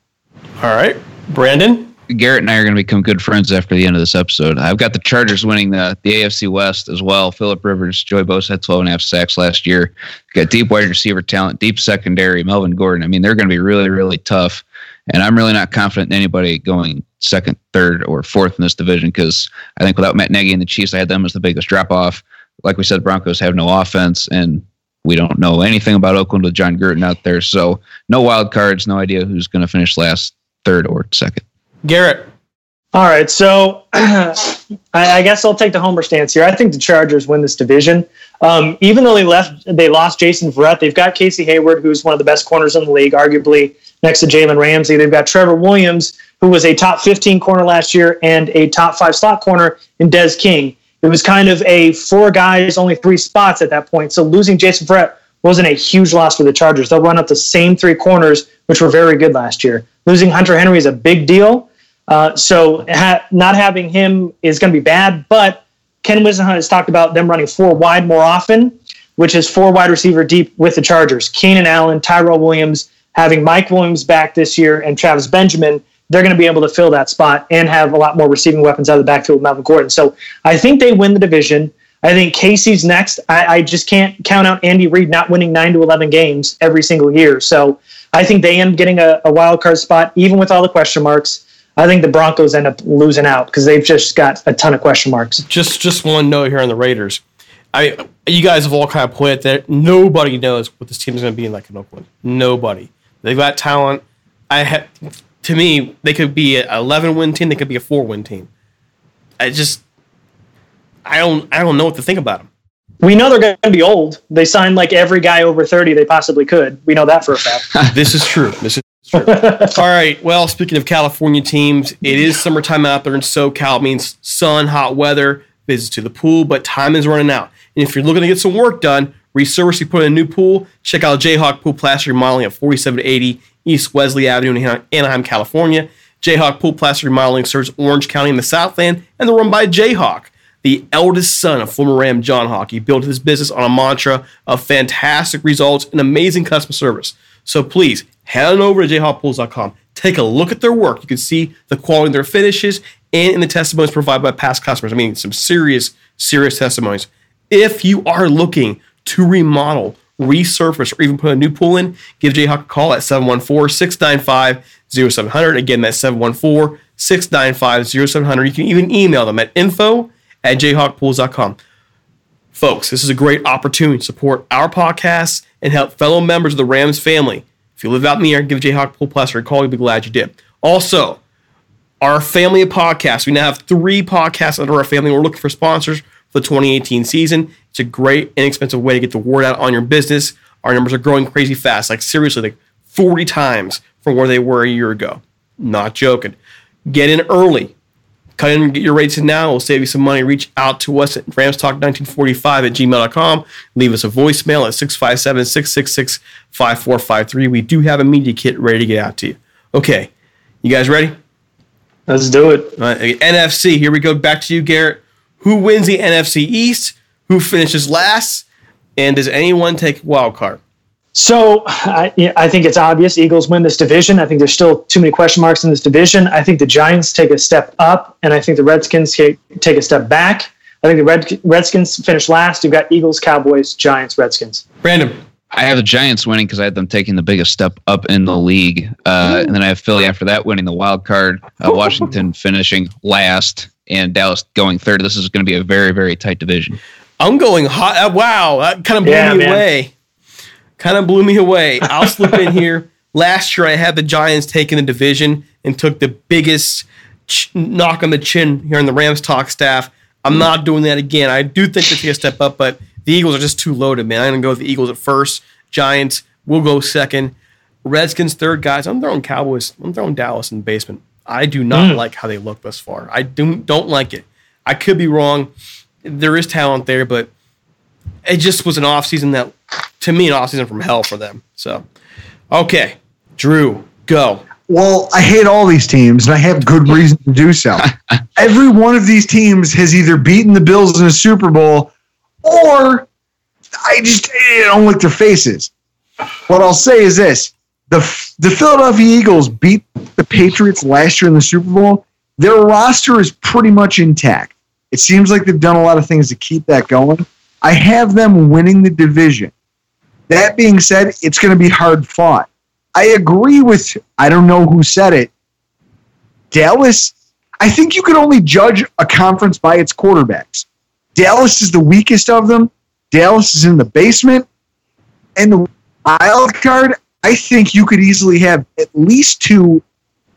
All right, Brandon. Garrett and I are going to become good friends after the end of this episode. I've got the Chargers winning the, the AFC West as well. Philip Rivers, Joey Bosa had 12 and a half sacks last year. Got deep wide receiver talent, deep secondary, Melvin Gordon. I mean, they're going to be really, really tough. And I'm really not confident in anybody going second, third, or fourth in this division because I think without Matt Nagy and the Chiefs, I had them as the biggest drop off. Like we said, Broncos have no offense, and we don't know anything about Oakland with Jon Gruden out there. So no wild cards, no idea who's going to finish last, third, or second. Garrett. All right, so I, I guess I'll take the homer stance here. I think the Chargers win this division. Um, even though they left, they lost Jason Verrett. They've got Casey Hayward, who's one of the best corners in the league, arguably next to Jalen Ramsey. They've got Trevor Williams, who was a top 15 corner last year, and a top five slot corner in Des King. It was kind of a four guys, only three spots at that point. So losing Jason Verrett wasn't a huge loss for the Chargers. They'll run up the same three corners, which were very good last year. Losing Hunter Henry is a big deal. Uh, so ha- not having him is going to be bad. But Ken Whisenhunt has talked about them running four wide more often, which is four wide receiver deep with the Chargers. Keenan Allen, Tyrell Williams, having Mike Williams back this year, and Travis Benjamin. They're going to be able to fill that spot and have a lot more receiving weapons out of the backfield with Melvin Gordon. So I think they win the division. I think KC's next. I, I just can't count out Andy Reid not winning nine to eleven games every single year. So I think they end getting a, a wild card spot, even with all the question marks. I think the Broncos end up losing out because they've just got a ton of question marks. Just just one note here on the Raiders. I you guys have all kind of put it that nobody knows what this team is going to be in like in Oakland. Nobody. They've got talent. I had to me they could be an 11 win team. They could be a four win team. I just I don't I don't know what to think about them. We know they're going to be old. They signed like every guy over 30 they possibly could. We know that for a fact. this is true. This is true. All right. Well, speaking of California teams, it is summertime out there in SoCal. It means sun, hot weather, visits to the pool, but time is running out. And if you're looking to get some work done, resurface, you put in a new pool, check out Jayhawk Pool Plaster Remodeling at 4780 East Wesley Avenue in Anaheim, California. Jayhawk Pool Plaster Remodeling serves Orange County in the Southland, and they're run by Jayhawk the eldest son of former Ram John Hawk. He built his business on a mantra of fantastic results and amazing customer service. So please head on over to jhawkpools.com. Take a look at their work. You can see the quality of their finishes and in the testimonies provided by past customers. I mean, some serious, serious testimonies. If you are looking to remodel, resurface, or even put a new pool in, give Jayhawk a call at 714 695 0700. Again, that's 714 695 0700. You can even email them at info at jayhawkpools.com. Folks, this is a great opportunity to support our podcast and help fellow members of the Rams family. If you live out in the near, give Jayhawk Pool Plaster a call. You'll be glad you did. Also, our family of podcasts. We now have three podcasts under our family. We're looking for sponsors for the 2018 season. It's a great, inexpensive way to get the word out on your business. Our numbers are growing crazy fast, like seriously, like 40 times from where they were a year ago. Not joking. Get in early. Cut in and get your rates in now. We'll save you some money. Reach out to us at ramstalk1945 at gmail.com. Leave us a voicemail at 657 666 5453. We do have a media kit ready to get out to you. Okay. You guys ready? Let's do it. Right, NFC. Here we go. Back to you, Garrett. Who wins the NFC East? Who finishes last? And does anyone take wild card? So I, I think it's obvious Eagles win this division. I think there's still too many question marks in this division. I think the Giants take a step up, and I think the Redskins take a step back. I think the Red, Redskins finish last. You've got Eagles, Cowboys, Giants, Redskins. Brandon. I have the Giants winning because I had them taking the biggest step up in the league, uh, and then I have Philly after that winning the wild card. Uh, Washington finishing last, and Dallas going third. This is going to be a very very tight division. I'm going hot. Uh, wow, that kind of blew Yeah, me man. away. Kind of blew me away. I'll slip in here. Last year, I had the Giants taking the division and took the biggest ch- knock on the chin here in the Rams talk staff. I'm not doing that again. I do think they take a step up, but the Eagles are just too loaded, man. I'm going to go with the Eagles at first. Giants will go second. Redskins third, guys. I'm throwing Cowboys. I'm throwing Dallas in the basement. I do not mm. like how they look thus far. I do, don't like it. I could be wrong. There is talent there, but it just was an offseason that to me an offseason from hell for them. So, okay, Drew, go. Well, I hate all these teams, and I have good reason to do so. Every one of these teams has either beaten the Bills in a Super Bowl, or I just I don't like their faces. What I'll say is this: the the Philadelphia Eagles beat the Patriots last year in the Super Bowl. Their roster is pretty much intact. It seems like they've done a lot of things to keep that going. I have them winning the division. That being said, it's going to be hard fought. I agree with, I don't know who said it. Dallas, I think you can only judge a conference by its quarterbacks. Dallas is the weakest of them. Dallas is in the basement. And the wild card, I think you could easily have at least two,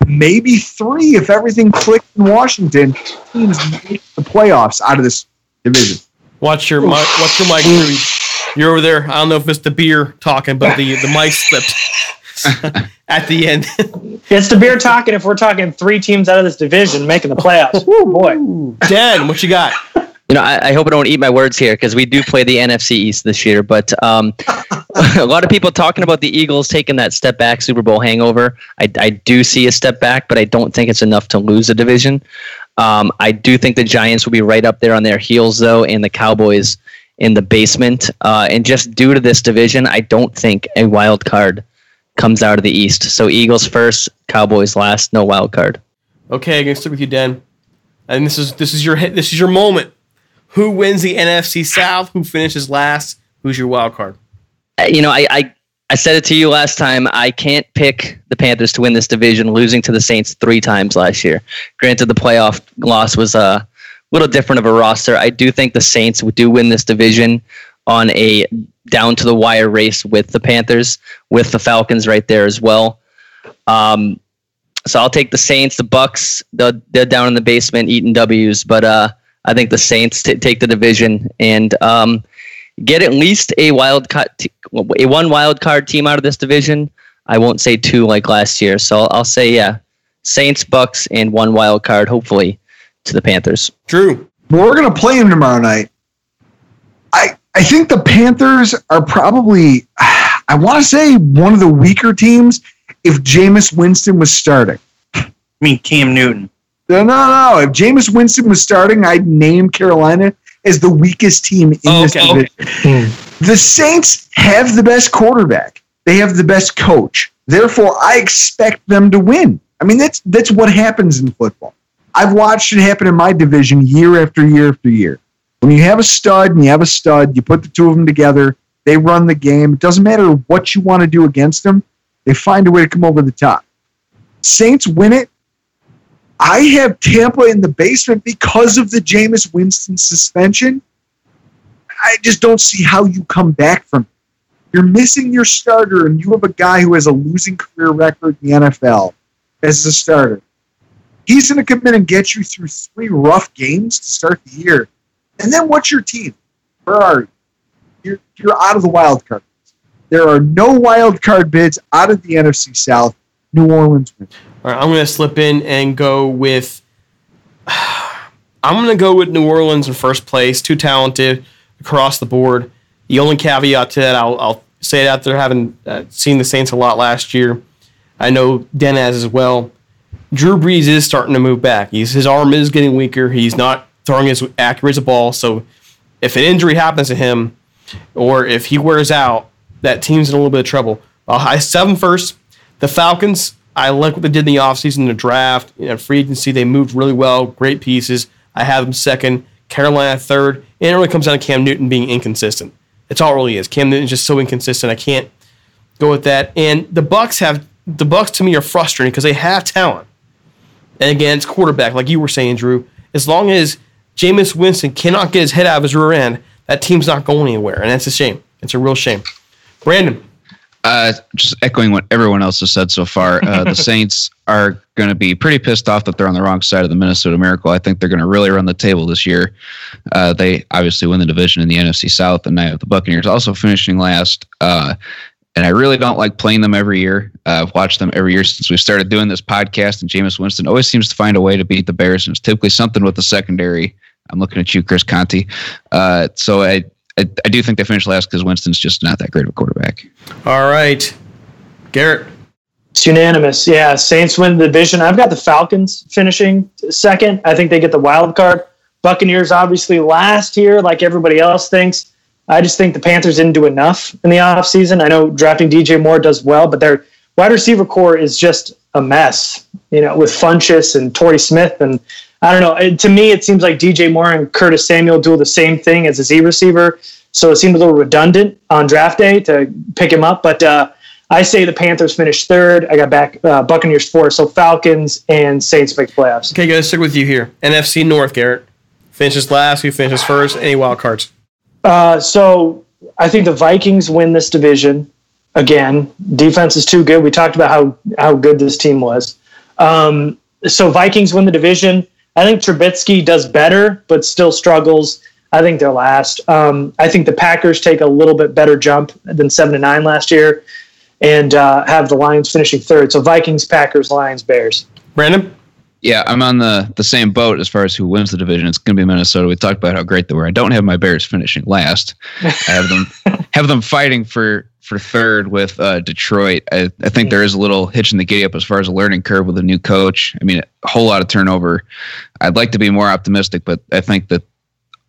maybe three, if everything clicked in Washington, teams make the playoffs out of this division. Watch your mic. Watch your mic. Drew. You're over there. I don't know if it's the beer talking, but the the mic slipped at the end. It's the beer talking if we're talking three teams out of this division making the playoffs. Woo, boy. Dan, what you got? You know, I, I hope I don't eat my words here because we do play the NFC East this year. But um, a lot of people talking about the Eagles taking that step back Super Bowl hangover. I, I do see a step back, but I don't think it's enough to lose a division. Um, I do think the Giants will be right up there on their heels, though, and the Cowboys in the basement. Uh, and just due to this division, I don't think a wild card comes out of the East. So Eagles first, Cowboys last, no wild card. Okay, I'm gonna stick with you, Dan. And this is this is your hit- this is your moment. Who wins the NFC South? Who finishes last? Who's your wild card? Uh, You know, I, I I said it to you last time. I can't pick the Panthers to win this division, losing to the Saints three times last year. Granted, the playoff loss was a little different of a roster. I do think the Saints would do win this division on a down to the wire race with the Panthers, with the Falcons right there as well. Um, so I'll take the Saints. The Bucs, they're, they're down in the basement eating W's, but uh, I think the Saints t- take the division and um, get at least a wild cut, t- a one wild card team out of this division. I won't say two like last year, so I'll, I'll say yeah, Saints, Bucs, and one wild card, hopefully, to the Panthers. True. Well, we're going to play them tomorrow night. I I think the Panthers are probably, I want to say, one of the weaker teams if Jameis Winston was starting. I mean, Cam Newton. No, no, no. If Jameis Winston was starting, I'd name Carolina as the weakest team in Oh, this okay. division. The Saints have the best quarterback. They have the best coach. Therefore, I expect them to win. I mean, that's that's what happens in football. I've watched it happen in my division year after year after year. When you have a stud and you have a stud, you put the two of them together, they run the game. It doesn't matter what you want to do against them, they find a way to come over the top. Saints win it. I have Tampa in the basement because of the Jameis Winston suspension. I just don't see how you come back from it. You're missing your starter, and you have a guy who has a losing career record in the NFL as a starter. He's going to come in and get you through three rough games to start the year. And then what's your team? Where are you? You're, you're out of the wild card. There are no wild card bids out of the NFC South. New Orleans. All right, I'm going to slip in and go with. I'm going to go with New Orleans in first place. Too talented across the board. The only caveat to that, I'll, I'll say it out there, having uh, seen the Saints a lot last year. I know Den as well. Drew Brees is starting to move back. He's, his arm is getting weaker. He's not throwing as accurate as a ball. So if an injury happens to him, or if he wears out, that team's in a little bit of trouble. I'll high seven first. The Falcons, I like what they did in the offseason, the draft, you know, free agency. They moved really well, great pieces. I have them second, Carolina third, and it really comes down to Cam Newton being inconsistent. It's all it really is. Cam Newton's just so inconsistent. I can't go with that. And the Bucs have the Bucs to me are frustrating because they have talent. And again, it's quarterback, like you were saying, Drew. As long as Jameis Winston cannot get his head out of his rear end, that team's not going anywhere, and that's a shame. It's a real shame. Brandon, Uh, just echoing what everyone else has said so far, uh, the Saints are going to be pretty pissed off that they're on the wrong side of the Minnesota Miracle. I think they're going to really run the table this year. Uh, they obviously win the division in the NFC South, and have the Buccaneers also finishing last. And I really don't like playing them every year. Uh, I've watched them every year since we started doing this podcast, and Jameis Winston always seems to find a way to beat the Bears, and it's typically something with the secondary. I'm looking at you, Chris Conte. Uh, so I, I, I do think they finished last because Winston's just not that great of a quarterback. All right, Garrett. It's unanimous. Yeah, Saints win the division. I've got the Falcons finishing second. I think they get the wild card. Buccaneers obviously last year, like everybody else thinks. I just think the Panthers didn't do enough in the offseason. I know drafting DJ Moore does well, but their wide receiver corps is just a mess, you know, with Funchess and Torrey Smith. And I don't know. It, to me, it seems like DJ Moore and Curtis Samuel do the same thing as a Z receiver. So it seemed a little redundant on draft day to pick him up. But uh, I say the Panthers finished third. I got back uh, Buccaneers four. So Falcons and Saints make playoffs. Okay, guys, stick with you here. NFC North, Garrett. Finishes last. Who finishes first? Any wild cards? Uh, so I think the Vikings win this division again. Defense is too good. We talked about how how good this team was. Um, so Vikings win the division. I think Trubisky does better, but still struggles. I think they're last. Um, I think the Packers take a little bit better jump than seven to nine last year, and uh, have the Lions finishing third. So Vikings, Packers, Lions, Bears. Brandon. Yeah, I'm on the the same boat as far as who wins the division. It's going to be Minnesota. We talked about how great they were. I don't have my Bears finishing last. I have them have them fighting for for third with uh, Detroit. I, I think there is a little hitch in the giddy up as far as a learning curve with a new coach. I mean, a whole lot of turnover. I'd like to be more optimistic, but I think that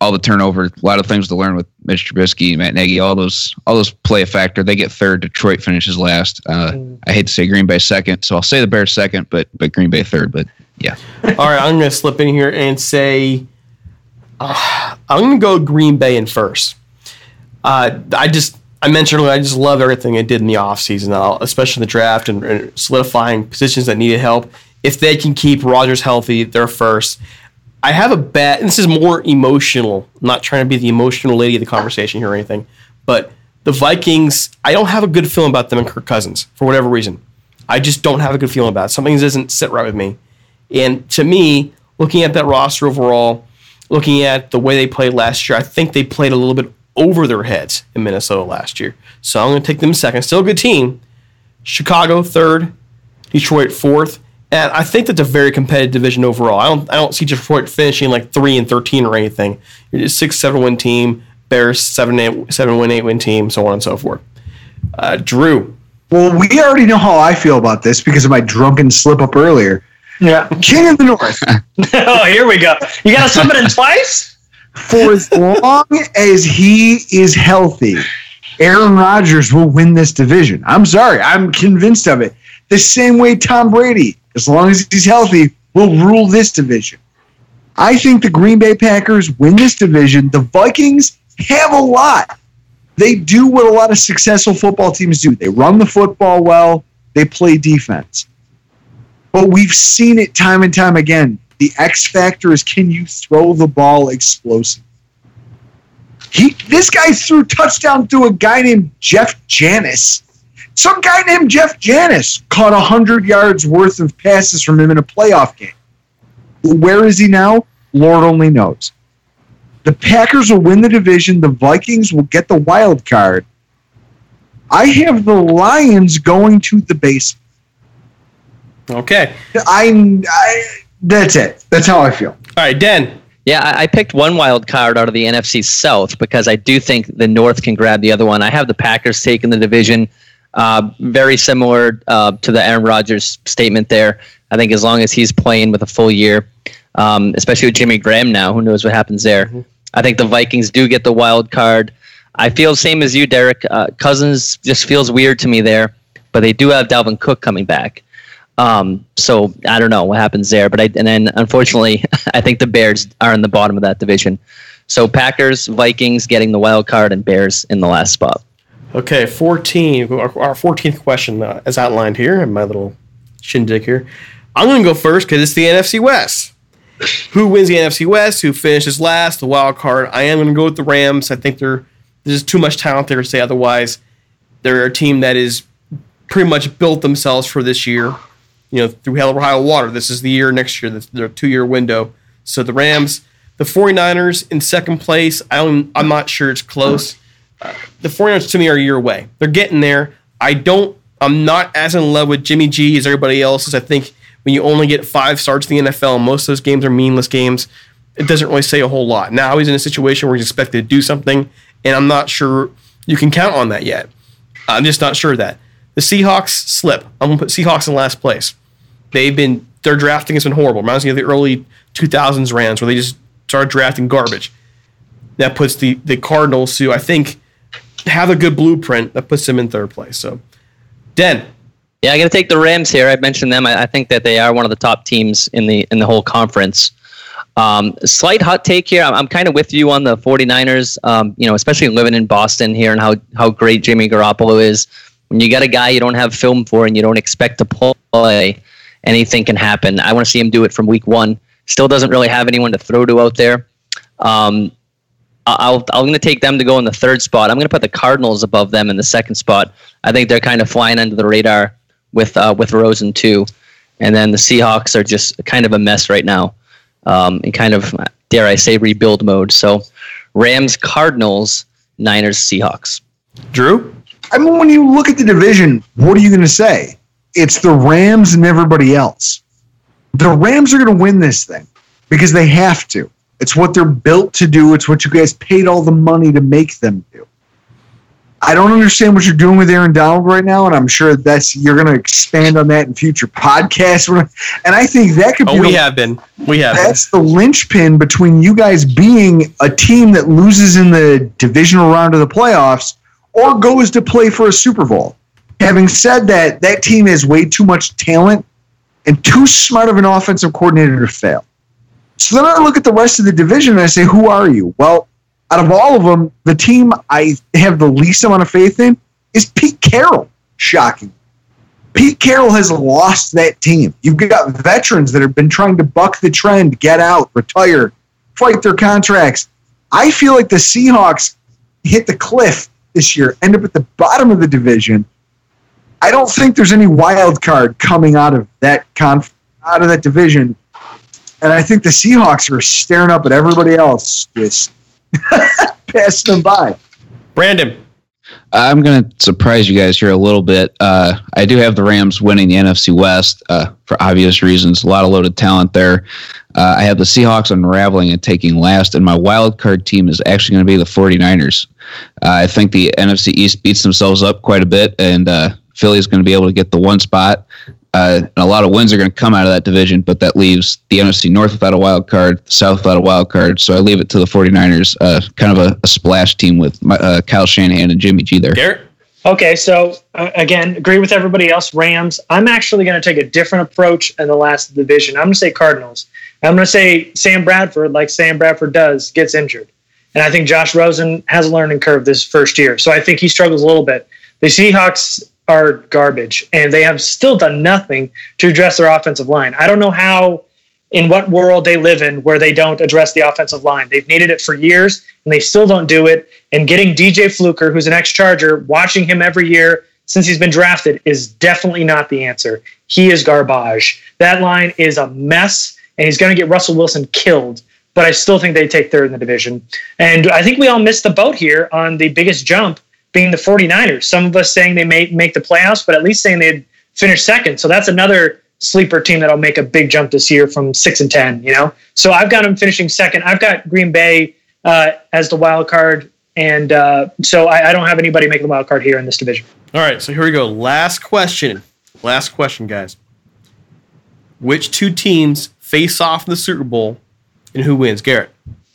all the turnover, a lot of things to learn with Mitch Trubisky, Matt Nagy, all those all those play a factor. They get third. Detroit finishes last. Uh, I hate to say Green Bay second, so I'll say the Bears second, but but Green Bay third. But yeah. All right, I'm going to slip in here and say uh, I'm going to go Green Bay in first. Uh, I just I mentioned earlier, I just love everything it did in the offseason, uh, especially the draft and, and solidifying positions that needed help. If they can keep Rodgers healthy, they're first. I have a bet, and this is more emotional. I'm not trying to be the emotional lady of the conversation here or anything, but the Vikings, I don't have a good feeling about them and Kirk Cousins for whatever reason. I just don't have a good feeling about it. Something doesn't sit right with me. And to me, looking at that roster overall, looking at the way they played last year, I think they played a little bit over their heads in Minnesota last year. So I'm going to take them second. Still a good team. Chicago third, Detroit fourth. And I think that's a very competitive division overall. I don't I don't see Detroit finishing like three and thirteen or anything. You're just six, seven win team, Bears seven, eight, seven win, eight win team, so on and so forth. Uh, Drew. Well, we already know how I feel about this because of my drunken slip up earlier. Yeah. King of the North. oh, here we go. You got to slip it in twice? For as long as he is healthy, Aaron Rodgers will win this division. I'm sorry. I'm convinced of it. The same way Tom Brady, as long as he's healthy, will rule this division. I think the Green Bay Packers win this division. The Vikings have a lot. They do what a lot of successful football teams do. They run the football well, they play defense. But we've seen it time and time again. The X factor is can you throw the ball explosive? He this guy threw touchdown to a guy named Jeff Janis. Some guy named Jeff Janis caught 100 yards worth of passes from him in a playoff game. Where is he now? Lord only knows. The Packers will win the division. The Vikings will get the wild card. I have the Lions going to the base. Okay. I, I that's it. That's how I feel. All right, Den. Yeah, I, I picked one wild card out of the NFC South because I do think the North can grab the other one. I have the Packers taking the division. Uh, very similar uh, to the Aaron Rodgers statement there. I think as long as he's playing with a full year, um, especially with Jimmy Graham now, who knows what happens there. Mm-hmm. I think the Vikings do get the wild card. I feel same as you, Derek. Uh, Cousins just feels weird to me there, but they do have Dalvin Cook coming back. Um, so I don't know what happens there, but I and then unfortunately I think the Bears are in the bottom of that division. So Packers, Vikings getting the wild card, and Bears in the last spot. Okay, 14. Our, our 14th question, uh, as outlined here in my little shindig here. I'm going to go first because it's the NFC West. Who wins the NFC West? Who finishes last? The wild card. I am going to go with the Rams. I think they're, there's too much talent there to say otherwise. They're a team that is pretty much built themselves for this year. You know, through hell or high water. This is the year next year, their two year window. So the Rams, the 49ers in second place. I I'm not sure it's close. Uh, the 49ers to me are a year away. They're getting there. I don't, I'm not as in love with Jimmy G as everybody else is. I think when you only get five starts in the NFL, most of those games are meaningless games. It doesn't really say a whole lot. Now he's in a situation where he's expected to do something, and I'm not sure you can count on that yet. I'm just not sure of that. The Seahawks slip. I'm gonna put Seahawks in last place. They've been their drafting has been horrible. Reminds me of the early 2000s Rams where they just started drafting garbage. That puts the the Cardinals, who I think have a good blueprint, that puts them in third place. So, Den, Yeah, I'm going to take the Rams here. I mentioned them. I, I think that they are one of the top teams in the in the whole conference. Um, slight hot take here. I'm, I'm kind of with you on the 49ers. Um, you know, especially living in Boston here and how how great Jimmy Garoppolo is. When you got a guy you don't have film for and you don't expect to play, anything can happen. I want to see him do it from week one. Still doesn't really have anyone to throw to out there. Um, I'll, I'm going to take them to go in the third spot. I'm going to put the Cardinals above them in the second spot. I think they're kind of flying under the radar with uh, with Rosen too, and then the Seahawks are just kind of a mess right now, um, in kind of dare I say rebuild mode. So, Rams, Cardinals, Niners, Seahawks. Drew. I mean, when you look at the division, what are you going to say? It's the Rams and everybody else. The Rams are going to win this thing because they have to. It's what they're built to do. It's what you guys paid all the money to make them do. I don't understand what you're doing with Aaron Donald right now, and I'm sure that's you're going to expand on that in future podcasts. And I think that could be. Oh, we the- have been. We have. Been. that's the linchpin between you guys being a team that loses in the divisional round of the playoffs or goes to play for a Super Bowl. Having said that, that team has way too much talent and too smart of an offensive coordinator to fail. So then I look at the rest of the division and I say, who are you? Well, out of all of them, the team I have the least amount of faith in is Pete Carroll. Shocking. Pete Carroll has lost that team. You've got veterans that have been trying to buck the trend, get out, retire, fight their contracts. I feel like the Seahawks hit the cliff this year, end up at the bottom of the division. I don't think there's any wild card coming out of that conf- out of that division. And I think the Seahawks are staring up at everybody else, just passing them by. Brandon. I'm going to surprise you guys here a little bit. Uh, I do have the Rams winning the NFC West uh, for obvious reasons. A lot of loaded talent there. Uh, I have the Seahawks unraveling and taking last, and my wild card team is actually going to be the 49ers. Uh, I think the NFC East beats themselves up quite a bit, and uh, Philly's going to be able to get the one spot. Uh, and a lot of wins are going to come out of that division, but that leaves the NFC North without a wild card, South without a wild card. So I leave it to the 49ers, uh, kind of a, a splash team with my, uh, Kyle Shanahan and Jimmy G there. Garrett. Okay, so uh, again, agree with everybody else. Rams. I'm actually going to take a different approach in the last division. I'm going to say Cardinals. I'm going to say Sam Bradford, like Sam Bradford does, gets injured, and I think Josh Rosen has a learning curve this first year. So I think he struggles a little bit. The Seahawks are garbage, and they have still done nothing to address their offensive line. I don't know how, in what world they live in, where they don't address the offensive line. They've needed it for years, and they still don't do it. And getting DJ Fluker, who's an ex-Charger, watching him every year since he's been drafted is definitely not the answer. He is garbage. That line is a mess, and he's going to get Russell Wilson killed. But I still think they take third in the division. And I think we all missed the boat here on the biggest jump being the 49ers. Some of us saying they may make the playoffs, but at least saying they'd finish second. So that's another sleeper team that'll make a big jump this year from six and 10, you know? So I've got them finishing second. I've got Green Bay uh, as the wild card. And uh, so I, I don't have anybody making the wild card here in this division. All right, so here we go. Last question. Last question, guys. Which two teams face off in the Super Bowl and who wins? Garrett.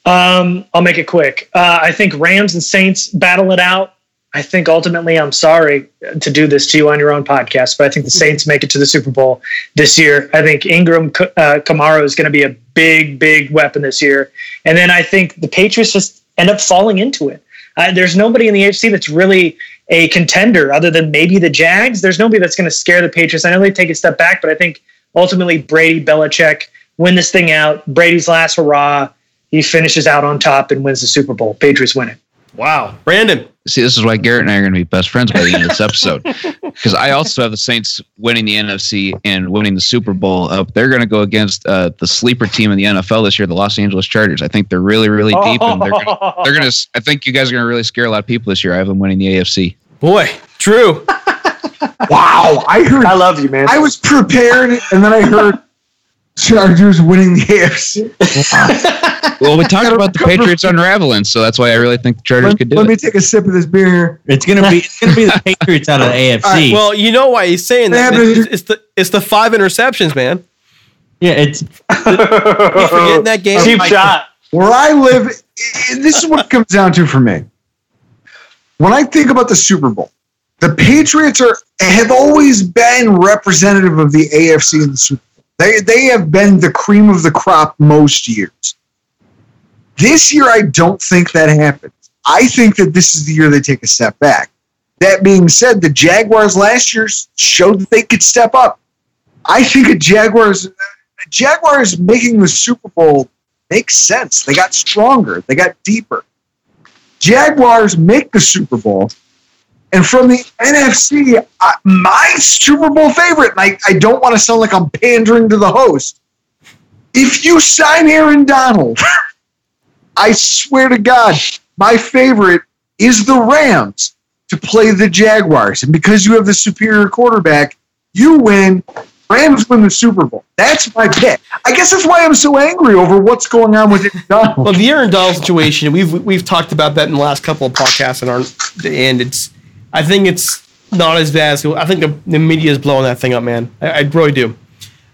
Um, I'll make it quick. Uh, I think Rams and Saints battle it out. I think ultimately, I'm sorry to do this to you on your own podcast, but I think the Saints make it to the Super Bowl this year. I think Ingram uh, Kamara is going to be a big, big weapon this year. And then I think the Patriots just end up falling into it. Uh, there's nobody in the AFC that's really a contender other than maybe the Jags. There's nobody that's going to scare the Patriots. I know they take a step back, but I think ultimately Brady, Belichick win this thing out. Brady's last hurrah. He finishes out on top and wins the Super Bowl. Patriots win it. Wow. Brandon. See, this is why Garrett and I are going to be best friends by the end of this episode. Because I also have the Saints winning the NFC and winning the Super Bowl. Uh, they're going to go against uh, the sleeper team in the NFL this year, the Los Angeles Chargers. I think they're really, really deep, and they're gonna, they're going to. I think you guys are going to really scare a lot of people this year. I have them winning the AFC. Boy, true. Wow, I heard. I love you, man. I was prepared, and then I heard Chargers winning the AFC. Well, we talked about the Patriots unraveling, so that's why I really think the Chargers Let, could do let it. Let me take a sip of this beer here. It's gonna be it's gonna be the Patriots out of the AFC. All right, Well, you know why he's saying that. It's, it's the it's the five interceptions, man. yeah, it's You forgetting that game? Cheap shot. Where I live, i- i- this is what it comes down to for me. When I think about the Super Bowl, the Patriots are have always been representative of the AFC in the Super Bowl. They they have been the cream of the crop most years. This year, I don't think that happens. I think that this is the year they take a step back. That being said, the Jaguars last year showed that they could step up. I think a Jaguars a Jaguars making the Super Bowl makes sense. They got stronger, they got deeper. Jaguars make the Super Bowl. And from the NFC, I, my Super Bowl favorite, and I, I don't want to sound like I'm pandering to the host. If you sign Aaron Donald, I swear to God, my favorite is the Rams to play the Jaguars. And because you have the superior quarterback, you win. Rams win the Super Bowl. That's my pick. I guess that's why I'm so angry over what's going on with Aaron Donald. Well, the Aaron Donald situation, we've we've talked about that in the last couple of podcasts, and our and it's, I think it's not as bad as I think the, the media is blowing that thing up, man. I, I really do.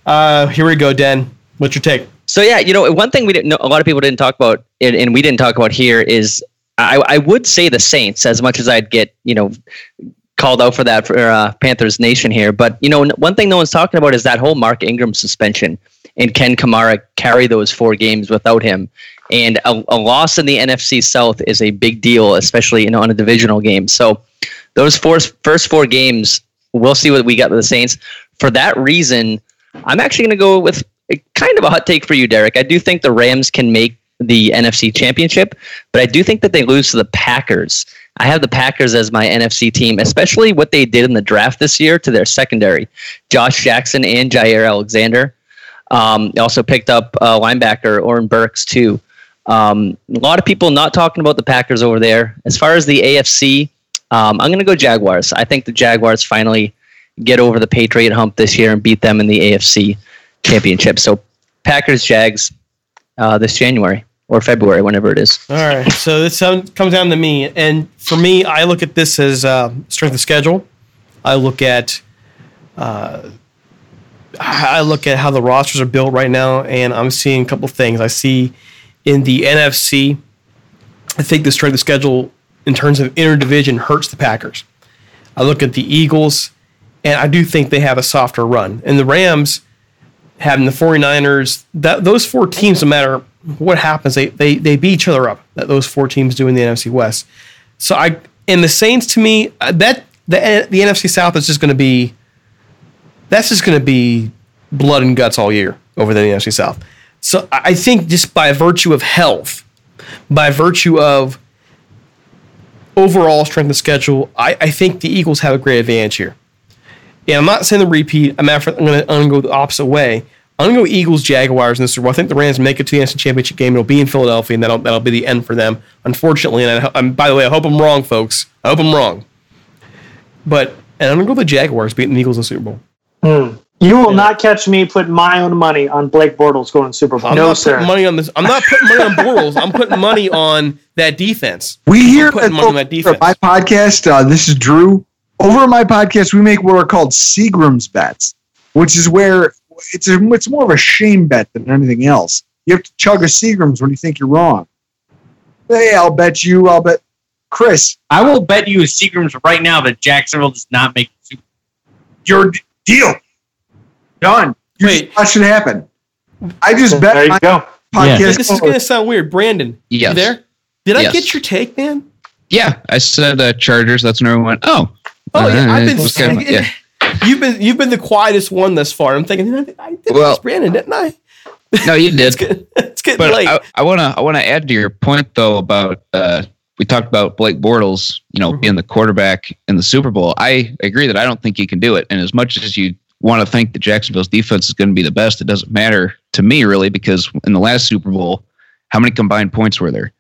Uh, here we go, Den. What's your take? So yeah, you know, one thing we didn't know, a lot of people didn't talk about, and, and we didn't talk about here is I, I would say the Saints as much as I'd get, you know, called out for that for uh, Panthers Nation here. But you know, one thing no one's talking about is that whole Mark Ingram suspension and Ken Kamara carry those four games without him. And a, a loss in the NFC South is a big deal, especially you know on a divisional game. So those four, first four games, we'll see what we got with the Saints. For that reason, I'm actually going to go with kind of a hot take for you, Derek. I do think the Rams can make the NFC Championship, but I do think that they lose to the Packers. I have the Packers as my NFC team, especially what they did in the draft this year to their secondary. Josh Jackson and Jaire Alexander. Um, also picked up uh, linebacker Oren Burks, too. Um, a lot of people not talking about the Packers over there. As far as the AFC, um, I'm going to go Jaguars. I think the Jaguars finally get over the Patriot hump this year and beat them in the AFC Championship. So Packers, Jags, uh, this January or February, whenever it is. All right, so this comes down to me, and for me, I look at this as uh, strength of schedule. I look at, uh, I look at how the rosters are built right now, and I'm seeing a couple things. I see in the NFC, I think the strength of schedule in terms of interdivision hurts the Packers. I look at the Eagles, and I do think they have a softer run, and the Rams having the 49ers, that those four teams, no matter what happens, they they they beat each other up. That those four teams do in the NFC West. So I and the Saints to me uh, that the the NFC South is just going to be that's just going to be blood and guts all year over the NFC South. So I think just by virtue of health, by virtue of overall strength of schedule, I, I think the Eagles have a great advantage here. And I'm not saying the repeat. I'm, after, I'm going to go the opposite way. I'm going to go Eagles, Jaguars in this. I think the Rams make it to the NFC Championship game. It'll be in Philadelphia, and that'll that'll be the end for them, unfortunately. And I, I'm, by the way, I hope I'm wrong, folks. I hope I'm wrong. But and I'm going to go the Jaguars beating the Eagles in the Super Bowl. Hmm. You will not catch me putting my own money on Blake Bortles going Super Bowl. I'm no, not sir. putting money on this. I'm not putting money on Bortles. I'm putting money on that defense. We hear I'm putting that money on that defense. my podcast. Uh, this is Drew. Over my podcast, we make what are called Seagram's bets, which is where it's a, it's more of a shame bet than anything else. You have to chug a Seagram's when you think you're wrong. Hey, I'll bet you. I'll bet Chris. I will bet you a Seagram's right now that Jacksonville does not make Your deal done. You Wait. just watch it happen. I just bet There you go. podcast. This is going to sound weird. Brandon, Yes. you there? Did I get your take, man? Yeah, I said uh, Chargers. That's when everyone went, oh. Oh yeah, Uh, I've been. kind of- yeah. You've been you've been the quietest one thus far. I'm thinking I did I did Well- this, Brandon, didn't I? No, you It's did. getting, it's getting But late. I, I wanna I wanna add to your point though about uh, we talked about Blake Bortles, you know, being the quarterback in the Super Bowl. I agree that I don't think he can do it. And as much as you want to think that Jacksonville's defense is going to be the best, it doesn't matter to me really because in the last Super Bowl, how many combined points were there?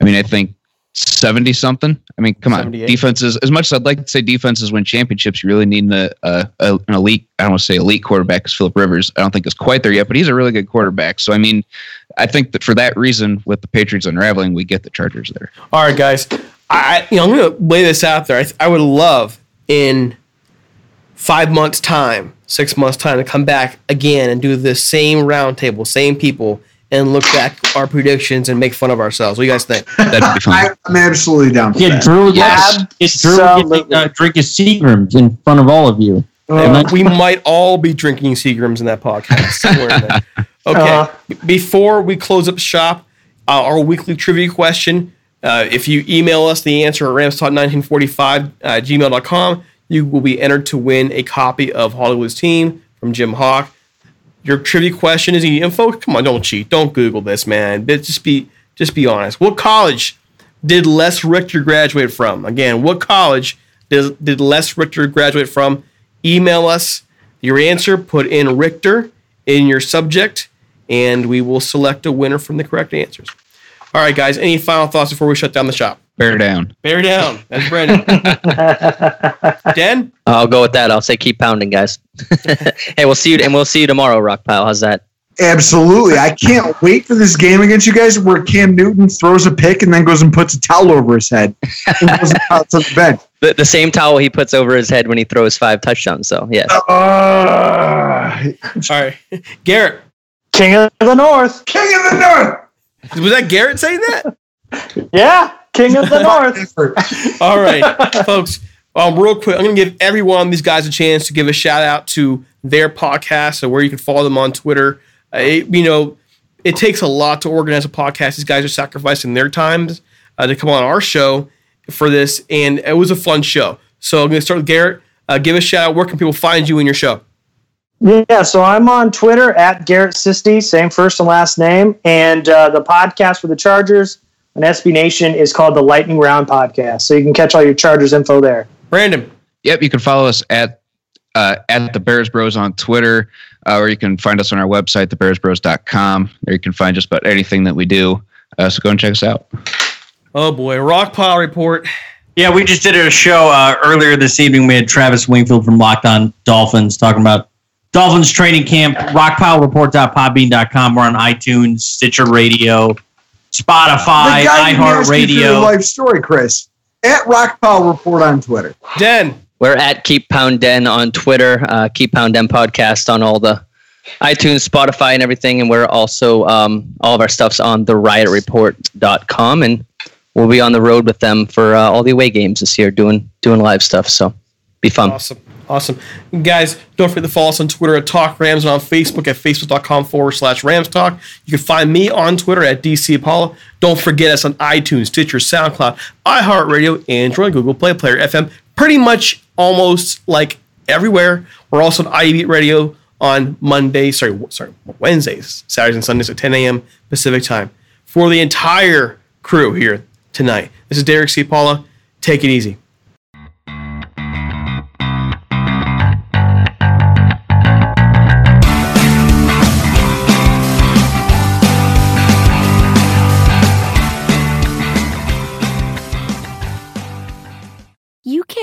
I mean, I think 70 something. I mean, come on. Defenses, as much as I'd like to say defenses win championships, you really need a, a, a, an elite, I don't want to say elite quarterback because Philip Rivers, I don't think is quite there yet, but he's a really good quarterback. So, I mean, I think that for that reason, with the Patriots unraveling, we get the Chargers there. All right, guys. I you know I'm gonna lay this out there. I, I would love in five months' time, six months' time, to come back again and do the same roundtable, same people, and look back our predictions and make fun of ourselves. What do you guys think? That'd be fun. I, I'm absolutely down for Get that. Drew, Yes. get Drew getting, uh, drink his Seagrams in front of all of you. Uh, we might all be drinking Seagrams in that podcast. somewhere in there. Okay. Uh-huh. Before we close up shop, uh, our weekly trivia question. Uh, if you email us the answer at ramstalk1945 at gmail.com, you will be entered to win a copy of Hollywood's Team from Jim Hock. Your trivia question is easy info. Come on, don't cheat. Don't Google this, man. But Just be just be honest. What college did Les Richter graduate from? Again, what college did, did Les Richter graduate from? Email us your answer, put in Richter in your subject, and we will select a winner from the correct answers. All right, guys, any final thoughts before we shut down the shop? Bear down. Bear down. That's Brandon. Dan? I'll go with that. I'll say keep pounding, guys. hey, we'll see you, and we'll see you tomorrow, Rockpile. How's that? Absolutely. I can't wait for this game against you guys where Cam Newton throws a pick and then goes and puts a towel over his head and goes out to the bench. The, the same towel he puts over his head when he throws five touchdowns. So yes. Uh, All right. Garrett. King of the North. King of the North. Was that Garrett saying that? Yeah, King of the North. All right, folks. Um, real quick, I'm going to give every one of these guys a chance to give a shout out to their podcast and where you can follow them on Twitter. Uh, it- you know, it takes a lot to organize a podcast. These guys are sacrificing their times uh, to come on our show for this, and it was a fun show. So I'm going to start with Garrett. Uh, give a shout out. Where can people find you in your show? Yeah, so I'm on Twitter at Garrett Sisti, same first and last name. And uh, the podcast for the Chargers on SB Nation is called the Lightning Round Podcast. So you can catch all your Chargers info there. Brandon. Yep, you can follow us at uh, at the Bears Bros on Twitter, uh, or you can find us on our website, thebearsbros.com. There you can find just about anything that we do. Uh, so go and check us out. Oh boy, Rockpile Report. Yeah, we just did a show uh, earlier this evening. We had Travis Wingfield from Locked On Dolphins talking about Dolphins training camp. Rockpilereport.podbean.com. We're on iTunes, Stitcher Radio, Spotify, The guy who asked you for iHeartRadio. life story, Chris. At Rockpile Report on Twitter. Den. We're at Keep Pound Den on Twitter, uh, Keep Pound Den podcast on all the iTunes, Spotify, and everything. And we're also um, all of our stuff's on the riotreport.com. And we'll be on the road with them for uh, all the away games this year, doing doing live stuff. So be fun. Awesome. Awesome. Guys, don't forget to follow us on Twitter at Talk Rams and on Facebook at facebook.com forward slash Rams Talk. You can find me on Twitter at DCiapala. Don't forget us on iTunes, Stitcher, SoundCloud, iHeartRadio, Android, Google Play, Player FM, pretty much almost like everywhere. We're also on IEB Radio on Mondays, sorry, sorry, Wednesdays, Saturdays, and Sundays at 10 a.m. Pacific time. For the entire crew here tonight, this is Derek Ciapala. Take it easy.